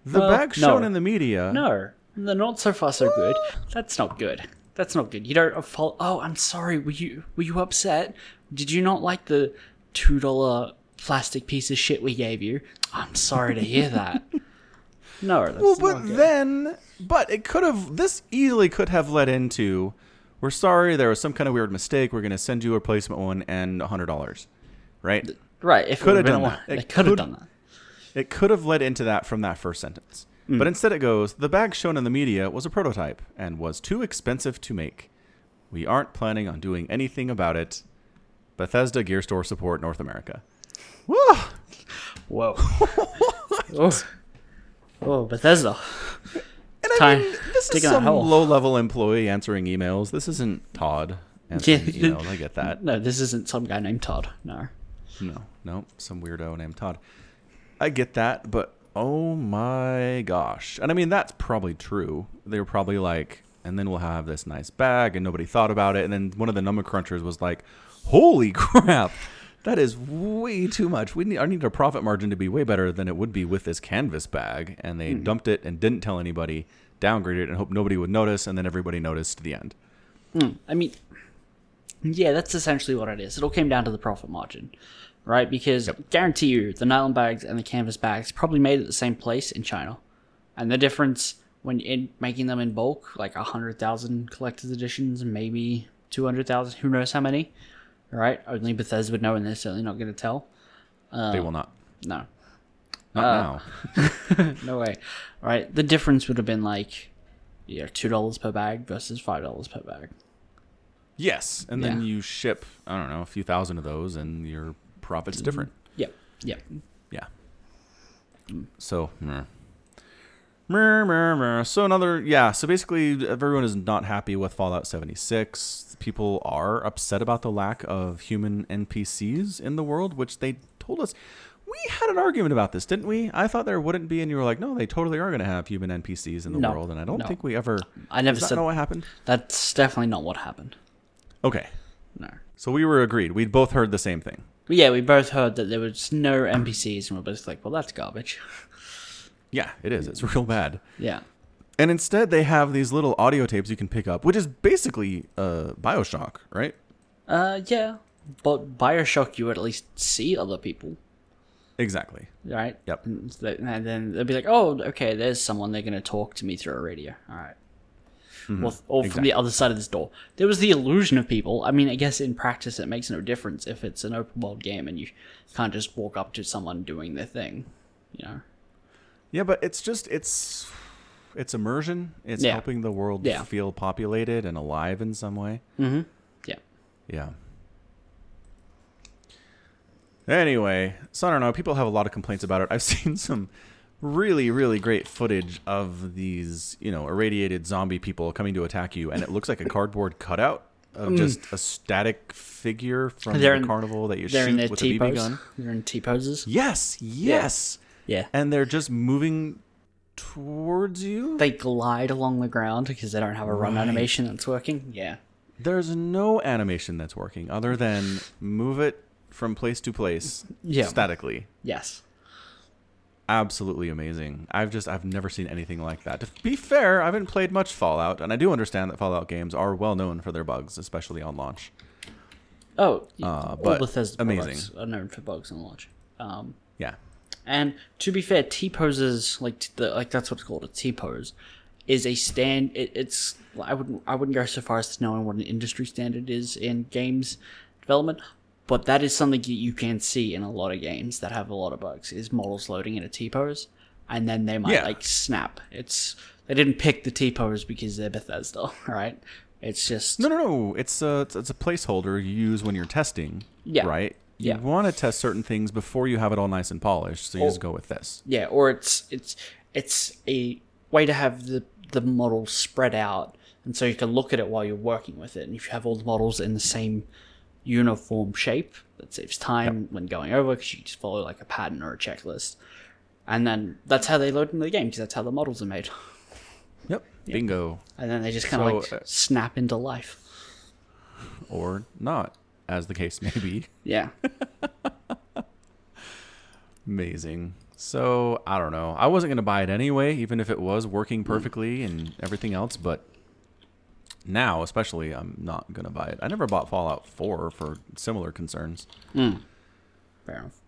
A: The
B: Well,
A: bag shown
B: no.
A: in the media.
B: No, they're not so far so good. That's not good. That's not good. You don't follow. Oh, I'm sorry. Were you were you upset? Did you not like the two dollar plastic piece of shit we gave you? I'm sorry to hear that. (laughs) No, that's
A: Well,
B: not
A: but
B: good.
A: then, but it could have. This easily could have led into. We're sorry, there was some kind of weird mistake. We're going to send you a replacement one and a hundred dollars, right?
B: right, if it
A: could
B: would
A: have
B: have
A: done that.
B: they
A: It
B: could have done that.
A: It could have led into that from that first sentence.
B: Hmm.
A: But instead it goes, the bag shown in the media was a prototype and was too expensive to make. We aren't planning on doing anything about it. Bethesda Gear Store support North America. Woo!
B: Whoa. (laughs) oh. oh, Bethesda.
A: And I
B: Time.
A: mean, this is
B: Digging that
A: some low-level employee answering emails. This isn't Todd answering
B: Yeah.
A: emails. I get that.
B: No, this isn't some guy named Todd. No.
A: No, no, some weirdo named Todd. I get that, but oh my gosh. And I mean, that's probably true. They were probably like, and then we'll have this nice bag, and nobody thought about it. And then one of the number crunchers was like, holy (laughs) crap, that is way too much. We need, I need our profit margin to be way better than it would be with this canvas bag. And they mm-hmm. dumped it and didn't tell anybody, downgraded it, and hoped nobody would notice. And then everybody noticed to the end. Hmm.
B: I mean, yeah, that's essentially what it is. It all came down to the profit margin, right? Because guarantee you, the nylon bags and the canvas bags probably made at the same place in China, and the difference when in making them in bulk, like a hundred thousand collector's editions, maybe two hundred thousand, who knows how many, right? Only Bethesda would know, and they're certainly not going to tell.
A: Uh, they will not.
B: No,
A: Not uh, now. (laughs)
B: no way. Right? The difference would have been like, yeah, two dollars per bag versus five dollars per bag.
A: Yes, and then you ship I don't know a few thousand of those, and your profit's different.
B: Yep. Yep.
A: Yeah. So, meh. So another yeah. So basically, everyone is not happy with Fallout 76. People are upset about the lack of human NPCs in the world, which they told us. We had an argument about this, didn't we? I thought there wouldn't be, and you were like, "No, they totally are going to have human NPCs in the
B: No,
A: world," and I don't
B: no.
A: think we ever.
B: I never said
A: not what happened?
B: That's definitely not what happened.
A: Okay,
B: No.
A: so we were agreed. We'd both heard the same thing.
B: Yeah, we both heard that there was no NPCs, and we're both like, well, that's garbage.
A: Yeah, it is. It's (laughs) real bad.
B: Yeah.
A: And instead, they have these little audio tapes you can pick up, which is basically uh, Bioshock, right?
B: Uh, yeah. But Bioshock, you would at least see other people,
A: Exactly.
B: right?
A: Yep.
B: And, then they'll be like, oh, okay, there's someone. They're going to talk to me through a radio. All right. Well, or from the other side of this door. There was the illusion of people. I mean, I guess in practice it makes no difference if it's an open world game and you can't just walk up to someone doing their thing, you know?
A: Yeah, but it's just it's it's immersion. It's
B: Yeah.
A: helping the world
B: Yeah.
A: feel populated and alive in some way.
B: Mm-hmm. Yeah.
A: Yeah. Anyway, so I don't know. People have a lot of complaints about it. I've (laughs) seen some really, really great footage of these, you know, irradiated zombie people coming to attack you, and it looks like a cardboard cutout of just a static figure from
B: Mm. They're
A: the
B: in-
A: carnival that you
B: They're in
A: shoot
B: their
A: with a
B: T
A: BB
B: pose.
A: gun.
B: They're in T poses.
A: Yes, yes.
B: Yeah.
A: And they're just moving towards you.
B: They glide along the ground because they don't have a run
A: Right.
B: animation that's working. Yeah.
A: There's no animation that's working other than move it from place to place
B: Yeah.
A: statically.
B: Yes.
A: Absolutely amazing. I've just I've never seen anything like that. To be fair, I haven't played much Fallout, and I do understand that Fallout games are well known for their bugs, especially on launch.
B: Oh,
A: Uh,
B: all
A: but
B: Bethesda
A: amazing.
B: are known for bugs and launch. Um,
A: Yeah.
B: And to be fair, T poses like the like that's what it's called. A T pose is a stand. It, it's I wouldn't I wouldn't go so far as to knowing what an industry standard is in games development, but that is something that you can see in a lot of games that have a lot of bugs. Is models loading in a T pose, and then they might
A: Yeah.
B: like snap. It's they didn't pick the T pose because they're Bethesda, (laughs) right? It's just
A: No, no, no. It's a it's, it's a placeholder you use when you're testing.
B: Yeah.
A: Right. You
B: Yeah.
A: want to test certain things before you have it all nice and polished, so you just go with this.
B: Yeah, or it's it's it's a way to have the the model spread out, and so you can look at it while you're working with it. And if you have all the models in the same uniform shape, that saves time when going over because you just follow like a pattern or a checklist. And then that's how they load into the game because that's how the models are made.
A: Yep. (laughs) Bingo.
B: and then they just kind of
A: So,
B: like
A: uh,
B: snap into life.
A: Or not, as the case may be. (laughs)
B: Yeah.
A: Amazing. So, I don't know. I wasn't going to buy it anyway, even if it was working mm. perfectly and everything else, but now, especially, I'm not going to buy it. I never bought Fallout 4 for similar concerns. Mm.
B: Fair enough.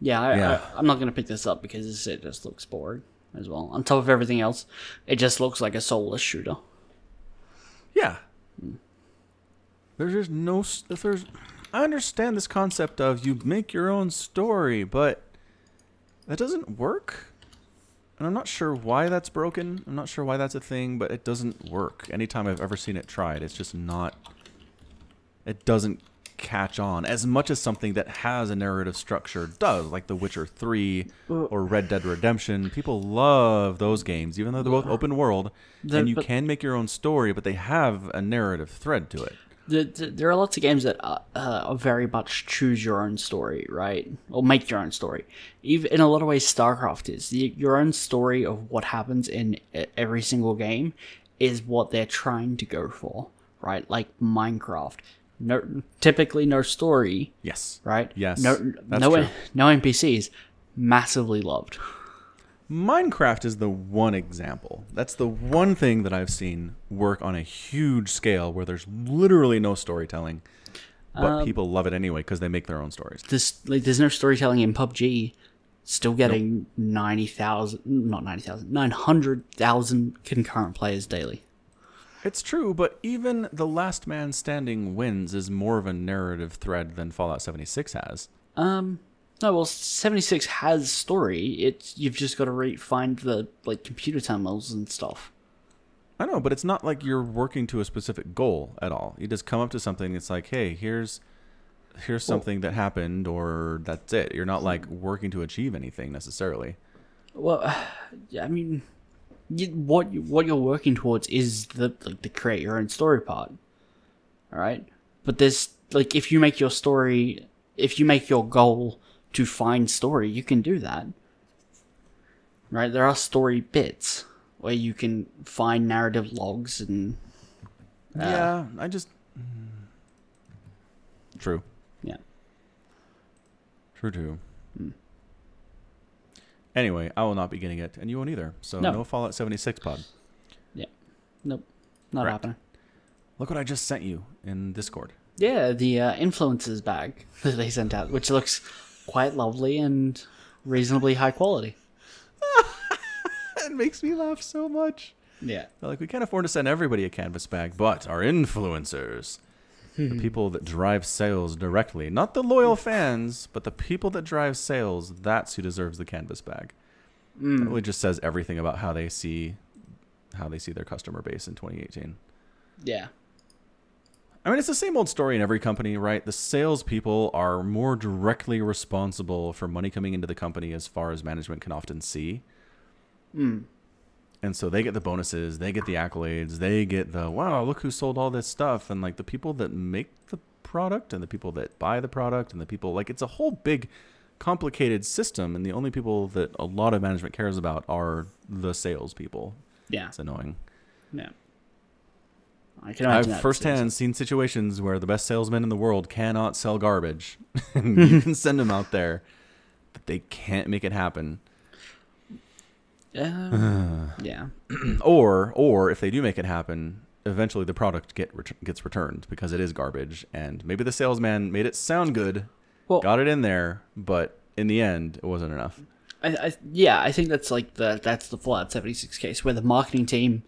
B: Yeah, I,
A: Yeah.
B: I, I'm not gonna pick this up because it just looks boring as well. On top of everything else, it just looks like a soulless shooter.
A: Yeah. Mm. There's just no. If there's, I understand this concept of you make your own story, but that doesn't work. And I'm not sure why that's broken. I'm not sure why that's a thing, but it doesn't work. Anytime I've ever seen it tried, it's just not. It doesn't catch on as much as something that has a narrative structure does, like The Witcher 3 or Red Dead Redemption. People love those games, even though they're both open world, and you can make your own story, but they have a narrative thread to it.
B: The, the, there are lots of games that are, uh, are very much choose your own story, right? Or make your own story. Even in a lot of ways, StarCraft is the, your own story of what happens in every single game is what they're trying to go for, right? Like Minecraft, no, typically no story,
A: Yes.
B: right?
A: Yes,
B: no,
A: that's
B: no,
A: true.
B: no NPCs, massively loved.
A: Minecraft is the one example. That's the one thing that I've seen work on a huge scale where there's literally no storytelling, but
B: Um,
A: people love it anyway because they make their own stories.
B: There's like there's no storytelling in PUBG. Still getting ninety thousand, not ninety thousand, nine hundred thousand concurrent players daily.
A: It's true, but even The Last Man Standing Wins is more of a narrative thread than Fallout 76 has.
B: Um, no, well, seventy six has story. It's you've just got to re- find the like computer terminals and stuff.
A: I know, but it's not like you're working to a specific goal at all. You just come up to something. It's like, hey, here's here's something that happened, or that's it. You're not like working to achieve anything necessarily.
B: Well, (sighs) I mean, you, what you, what you're working towards is the like the create your own story part. All right, but there's like if you make your story, if you make your goal to find story, you can do that. Right, there are story bits where you can find narrative logs and
A: yeah, I just mm. true,
B: yeah.
A: true, true. Anyway, I will not be getting it, and you won't either. So no,
B: No.
A: Fallout 76 pod. Yeah.
B: Nope, not
A: Correct.
B: happening.
A: Look what I just sent you in Discord.
B: Yeah, the uh, influencers bag (laughs) that they sent out, which looks quite lovely and reasonably high quality. (laughs)
A: it makes me laugh so much.
B: Yeah.
A: They're like we can't afford to send everybody a canvas bag, but our influencers, the hmm. people that drive sales directly, not the loyal fans, but the people that drive sales, that's who deserves the canvas bag. Hmm. It really just says everything about how they see how they see their customer base in 2018.
B: Yeah.
A: I mean, it's the same old story in every company, right? The salespeople are more directly responsible for money coming into the company as far as management can often see.
B: Mm.
A: And so they get the bonuses, they get the accolades, they get the wow, look who sold all this stuff. And like the people that make the product and the people that buy the product and the people, like it's a whole big complicated system. And the only people that a lot of management cares about are the salespeople.
B: Yeah.
A: It's annoying.
B: Yeah. I can
A: I've firsthand seen situations where the best salesmen in the world cannot sell garbage. (laughs) you (laughs) can send them out there, but they can't make it happen.
B: Uh, (sighs) yeah. (clears throat)
A: Or, or if they do make it happen, eventually the product get gets returned because it is garbage, and maybe the salesman made it sound good,
B: Well,
A: got it in there, but in the end, it wasn't enough.
B: I, I, yeah, I think that's like the that's the Fallout 76 case where the marketing team,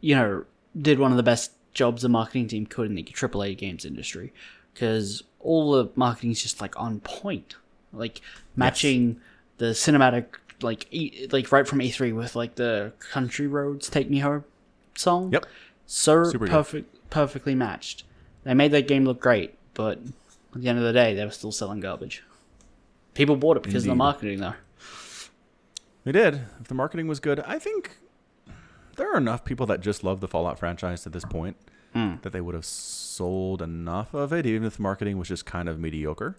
B: you know, did one of the best jobs a marketing team could in the AAA games industry because all the marketing is just like on point, like matching the cinematic like e, like right from E3 with like the Country Roads Take Me Home song.
A: Yep.
B: so
A: Super good.
B: perfect, perfectly matched. They made that game look great, but at the end of the day, they were still selling garbage. People bought it because of the marketing, though.
A: They did. If the marketing was good, I think there are enough people that just love the Fallout franchise at this point
B: Hmm.
A: that they would have sold enough of it, even if the marketing was just kind of mediocre.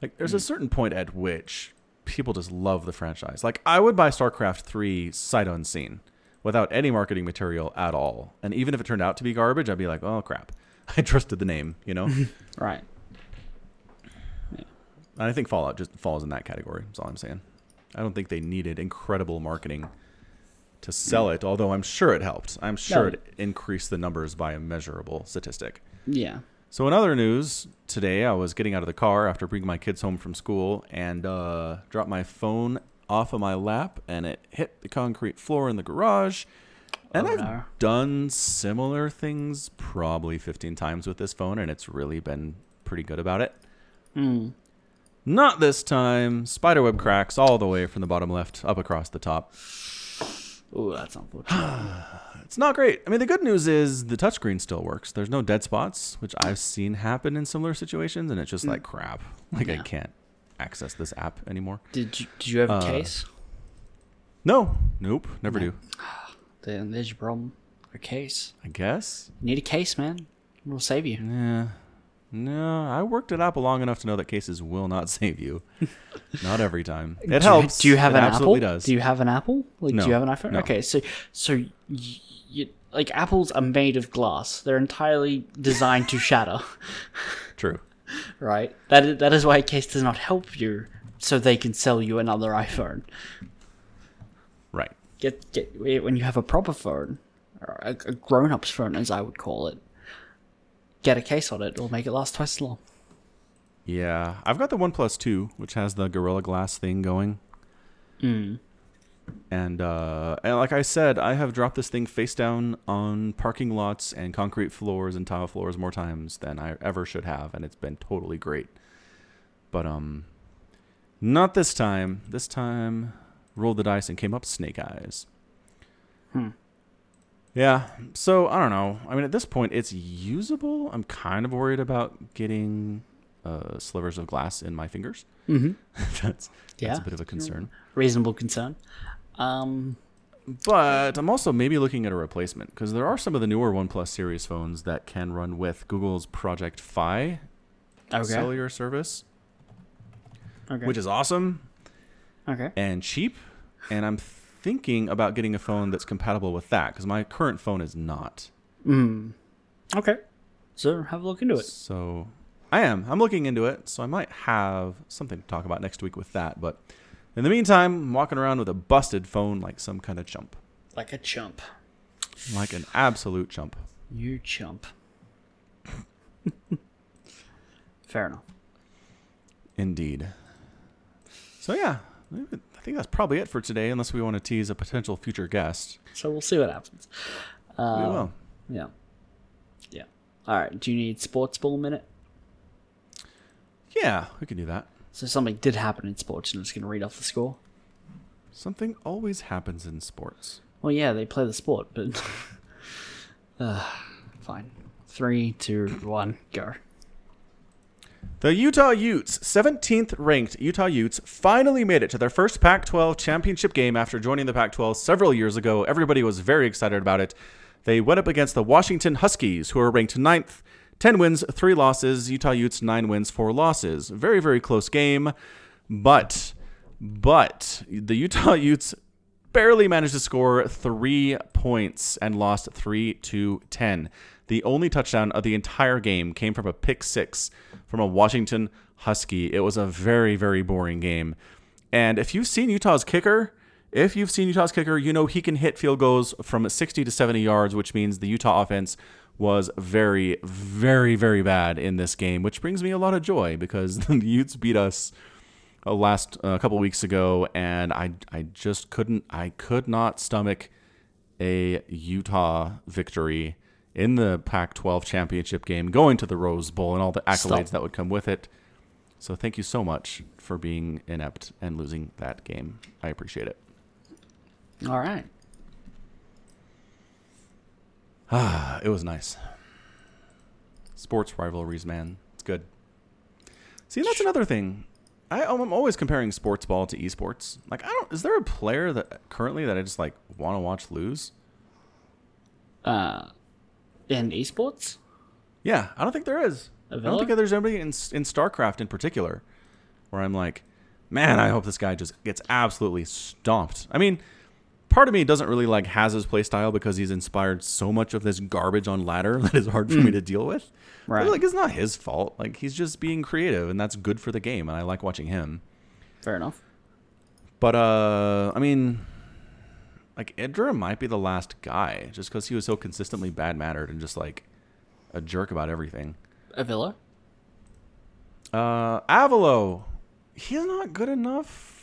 A: Like, there's
B: Hmm.
A: a certain point at which people just love the franchise. Like, I would buy StarCraft 3 sight unseen. without any marketing material at all. And even if it turned out to be garbage, I'd be like, oh crap, (laughs) I trusted the name, you know. (laughs) Right. and
B: Right.
A: I think Fallout just falls in that category. That's all I'm saying. I don't think they needed incredible marketing to sell it, although I'm sure it helped. I'm sure it increased the numbers by a measurable statistic.
B: Yeah.
A: So in other news, today I was getting out of the car after bringing my kids home from school and uh, dropped my phone off of my lap and it hit the concrete floor in the garage. And
B: Oh,
A: I've
B: no.
A: done similar things probably 15 times with this phone and it's really been pretty good about it.
B: Hmm.
A: Not this time. Spiderweb cracks all the way from the bottom left up across the top.
B: Ooh, that's unfortunate. (sighs)
A: It's not great. I mean, the good news is the touchscreen still works. There's no dead spots, which I've seen happen in similar situations, and it's just like crap. Like I can't access this app anymore.
B: did you did you have a
A: Uh,
B: case?
A: No, nope, never do. (sighs)
B: Then there's your problem. A case.
A: I guess.
B: You need a case, man. It'll save you.
A: Yeah. No, I worked at Apple long enough to know that cases will not (laughs) save you. not every time. It
B: Do you-
A: helps.
B: Do you have
A: it
B: an
A: absolutely
B: Apple?
A: does.
B: Do you have an Apple? Like,
A: No,
B: do you have an iPhone?
A: no.
B: Okay, so so you, like apples are made of glass. They're entirely designed to shatter, (laughs)
A: True.
B: right? That is, that is why a case does not help you, so they can sell you another iPhone.
A: Right.
B: Get get when you have a proper phone, a, a grown-up's phone, as I would call it. Get a case on it. It'll make it last twice as long.
A: Yeah, I've got the OnePlus 2, which has the Gorilla Glass thing going.
B: Mm.
A: And uh, and like I said, I have dropped this thing face down on parking lots and concrete floors and tile floors more times than I ever should have, and it's been totally great. But um, not this time. This time, rolled the dice and came up snake eyes.
B: Hmm.
A: Yeah. So I don't know. I mean, at this point, it's usable. I'm kind of worried about getting uh, slivers of glass in my fingers.
B: Mm-hmm. (laughs)
A: that's that's
B: Yeah.
A: a bit of a concern.
B: Reasonable concern. Um.
A: But I'm also maybe looking at a replacement because there are some of the newer OnePlus series phones that can run with Google's Project Fi
B: Okay.
A: cellular service,
B: okay.
A: which is awesome
B: okay.
A: and cheap. And I'm thinking about getting a phone that's compatible with that because my current phone is not.
B: Mm. Okay. So have a look into it.
A: So I am. I'm looking into it. So I might have something to talk about next week with that. But in the meantime, I'm walking around with a busted phone like some kind of chump,
B: Like a chump.
A: like an absolute chump.
B: You chump. (laughs) Fair enough.
A: Indeed. So yeah, I think that's probably it for today, unless we want to tease a potential future guest.
B: So we'll see what happens.
A: we
B: Uh,
A: will.
B: Yeah. Yeah. All right. Do you need sports ball minute?
A: Yeah, we can do that.
B: So something did happen in sports, and I'm just going to read off the score.
A: Something always happens in sports.
B: Well, yeah, they play the sport, but (laughs) uh, fine. Three, two, one, go.
A: The Utah Utes, 17th ranked Utah Utes, finally made it to their first Pac 12 championship game after joining the Pac 12 several years ago. Everybody was very excited about it. They went up against the Washington Huskies, who are ranked ninth. 10 wins, 3 losses. Utah Utes, 9 wins, 4 losses. Very, very close game. But, but, the Utah (laughs) Utes barely managed to score three points and lost 3 to 10. The only touchdown of the entire game came from a pick six from a Washington Husky. It was a very, very boring game. And if you've seen Utah's kicker, if you've seen Utah's kicker, you know he can hit field goals from 60 to 70 yards, which means the Utah offense was very, very, very bad in this game, which brings me a lot of joy because (laughs) the Utes beat us uh, last a couple weeks ago, and I I just couldn't I could not stomach a Utah victory in the Pac-12 championship game, going to the Rose Bowl, and all the accolades
B: Stop.
A: that would come with it. So thank you so much for being inept and losing that game. I appreciate it.
B: All right.
A: Ah, (sighs) it was nice. Sports rivalries, man, it's good. See, that's another thing. I, I'm always comparing sports ball to esports. Like, I don't. Is there a player that currently that I just like want to watch lose?
B: Uh, in esports?
A: Yeah, I don't think there is. I don't think there's anybody in in StarCraft in particular where I'm like, man, I hope this guy just gets absolutely stomped. I mean, part of me doesn't really like Has's play style because he's inspired so much of this garbage on ladder (laughs) that is hard for me to deal with. But,
B: Right.
A: like it's not his fault. Like he's just being creative, and that's good for the game, and I like watching him.
B: Fair enough.
A: But uh, I mean, like Idra might be the last guy, just because he was so consistently bad mannered and just like a jerk about everything.
B: Avilo.
A: Uh, Avilo, he's not good enough.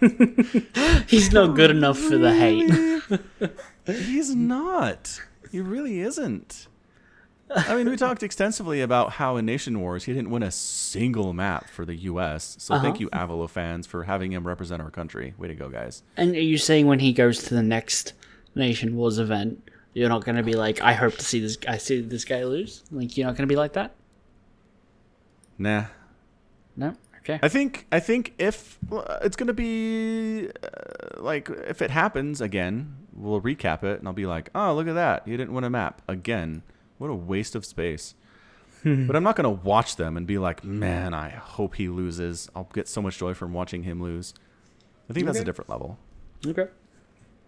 A: (laughs)
B: He's not good enough for the (laughs) hate. (laughs)
A: he's not. He really isn't. (laughs) I mean, we talked extensively about how in Nation Wars he didn't win a single map for the U.S. So thank
B: Uh-huh.
A: you, Avilo fans, for having him represent our country. Way to go, guys.
B: And are you saying when he goes to the next Nation Wars event, you're not going to be like, I hope to see this. I see this guy lose. Like you're not going to be like that.
A: Nah,
B: No. Okay.
A: I think I think if it's gonna be uh, like if it happens again, we'll recap it and I'll be like, oh look at that, you didn't win a map again. What a waste of space. (laughs) but I'm not gonna watch them and be like, man, I hope he loses. I'll get so much joy from watching him lose. I think that's a different level.
B: Okay.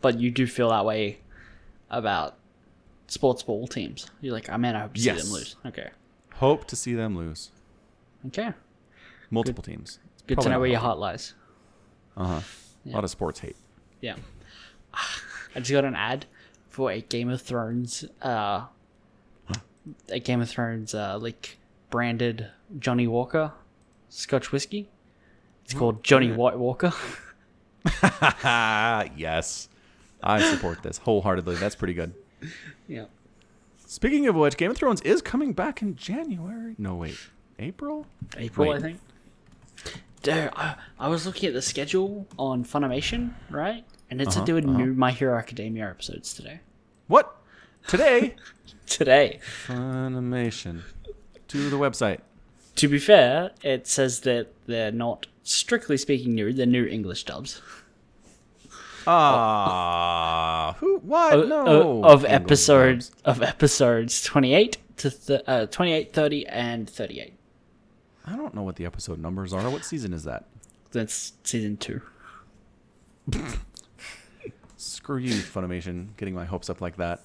B: But you do feel that way about sports ball teams. You're like, oh man, I hope to see them lose. Okay.
A: Hope to see them lose.
B: Okay.
A: Multiple teams.
B: It's Good to know where your heart lies.
A: Uh huh.
B: Yeah.
A: A lot of sports hate.
B: Yeah. (sighs) I just got an ad for a Game of Thrones, uh, a Game of Thrones, uh, like branded Johnnie Walker Scotch whiskey. It's called Johnny White Walker. (laughs)
A: yes. I support this wholeheartedly. That's pretty good.
B: yeah.
A: Speaking of which, Game of Thrones is coming back in January. No, wait, April.
B: April,
A: Wait.
B: I think. Dude, I, I was looking at the schedule on Funimation, right? And it's
A: Uh-huh,
B: to do with
A: uh-huh.
B: new My Hero Academia episodes today.
A: What? Today? (laughs)
B: Today.
A: Funimation. To the website.
B: To be fair, it says that they're not strictly speaking new, they're new English dubs.
A: Ah, who? What?
B: of,
A: no.
B: of, episodes of episodes 28 to th- uh, 28 30 and 38
A: I don't know what the episode numbers are. What season is that?
B: that's season 2 (laughs)
A: Screw you, Funimation, getting my hopes up like that.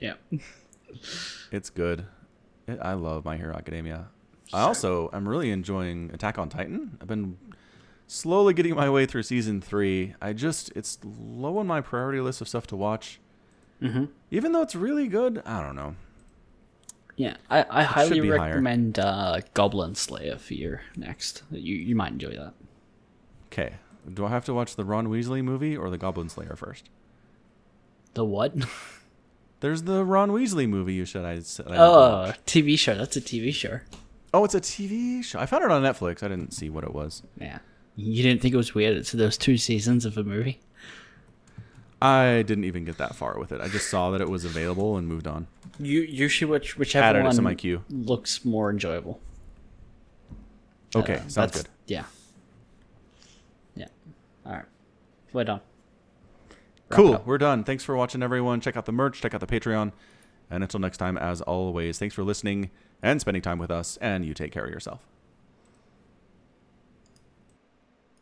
B: Yeah (laughs)
A: It's good. It, I love My Hero Academia. I also am really enjoying Attack on Titan. I've been slowly getting my way through season three. I just it's low on my priority list of stuff to watch.
B: mm-hmm.
A: Even though it's really good, I don't know.
B: yeah i, I highly recommend uh, goblin slayer for your next you, you might enjoy that
A: Okay, do I have to watch the Ron Weasley movie or the Goblin Slayer first?
B: the what (laughs)
A: There's the Ron Weasley movie you said I said. I
B: oh tv show that's a tv show
A: oh, it's a TV show. I found it on Netflix. I didn't see what it was.
B: yeah you didn't think it was weird it's those two seasons of a movie
A: I didn't even get that far with it. I just saw that it was available and moved on.
B: you you should watch whichever
A: Added
B: one
A: my queue.
B: looks more enjoyable
A: Okay,
B: Uh,
A: sounds good.
B: Yeah. Yeah. All right. We're done.
A: Cool. We're done. Thanks for watching, everyone. Check out the merch, check out the Patreon. And until next time, as always, thanks for listening and spending time with us. And you take care of yourself.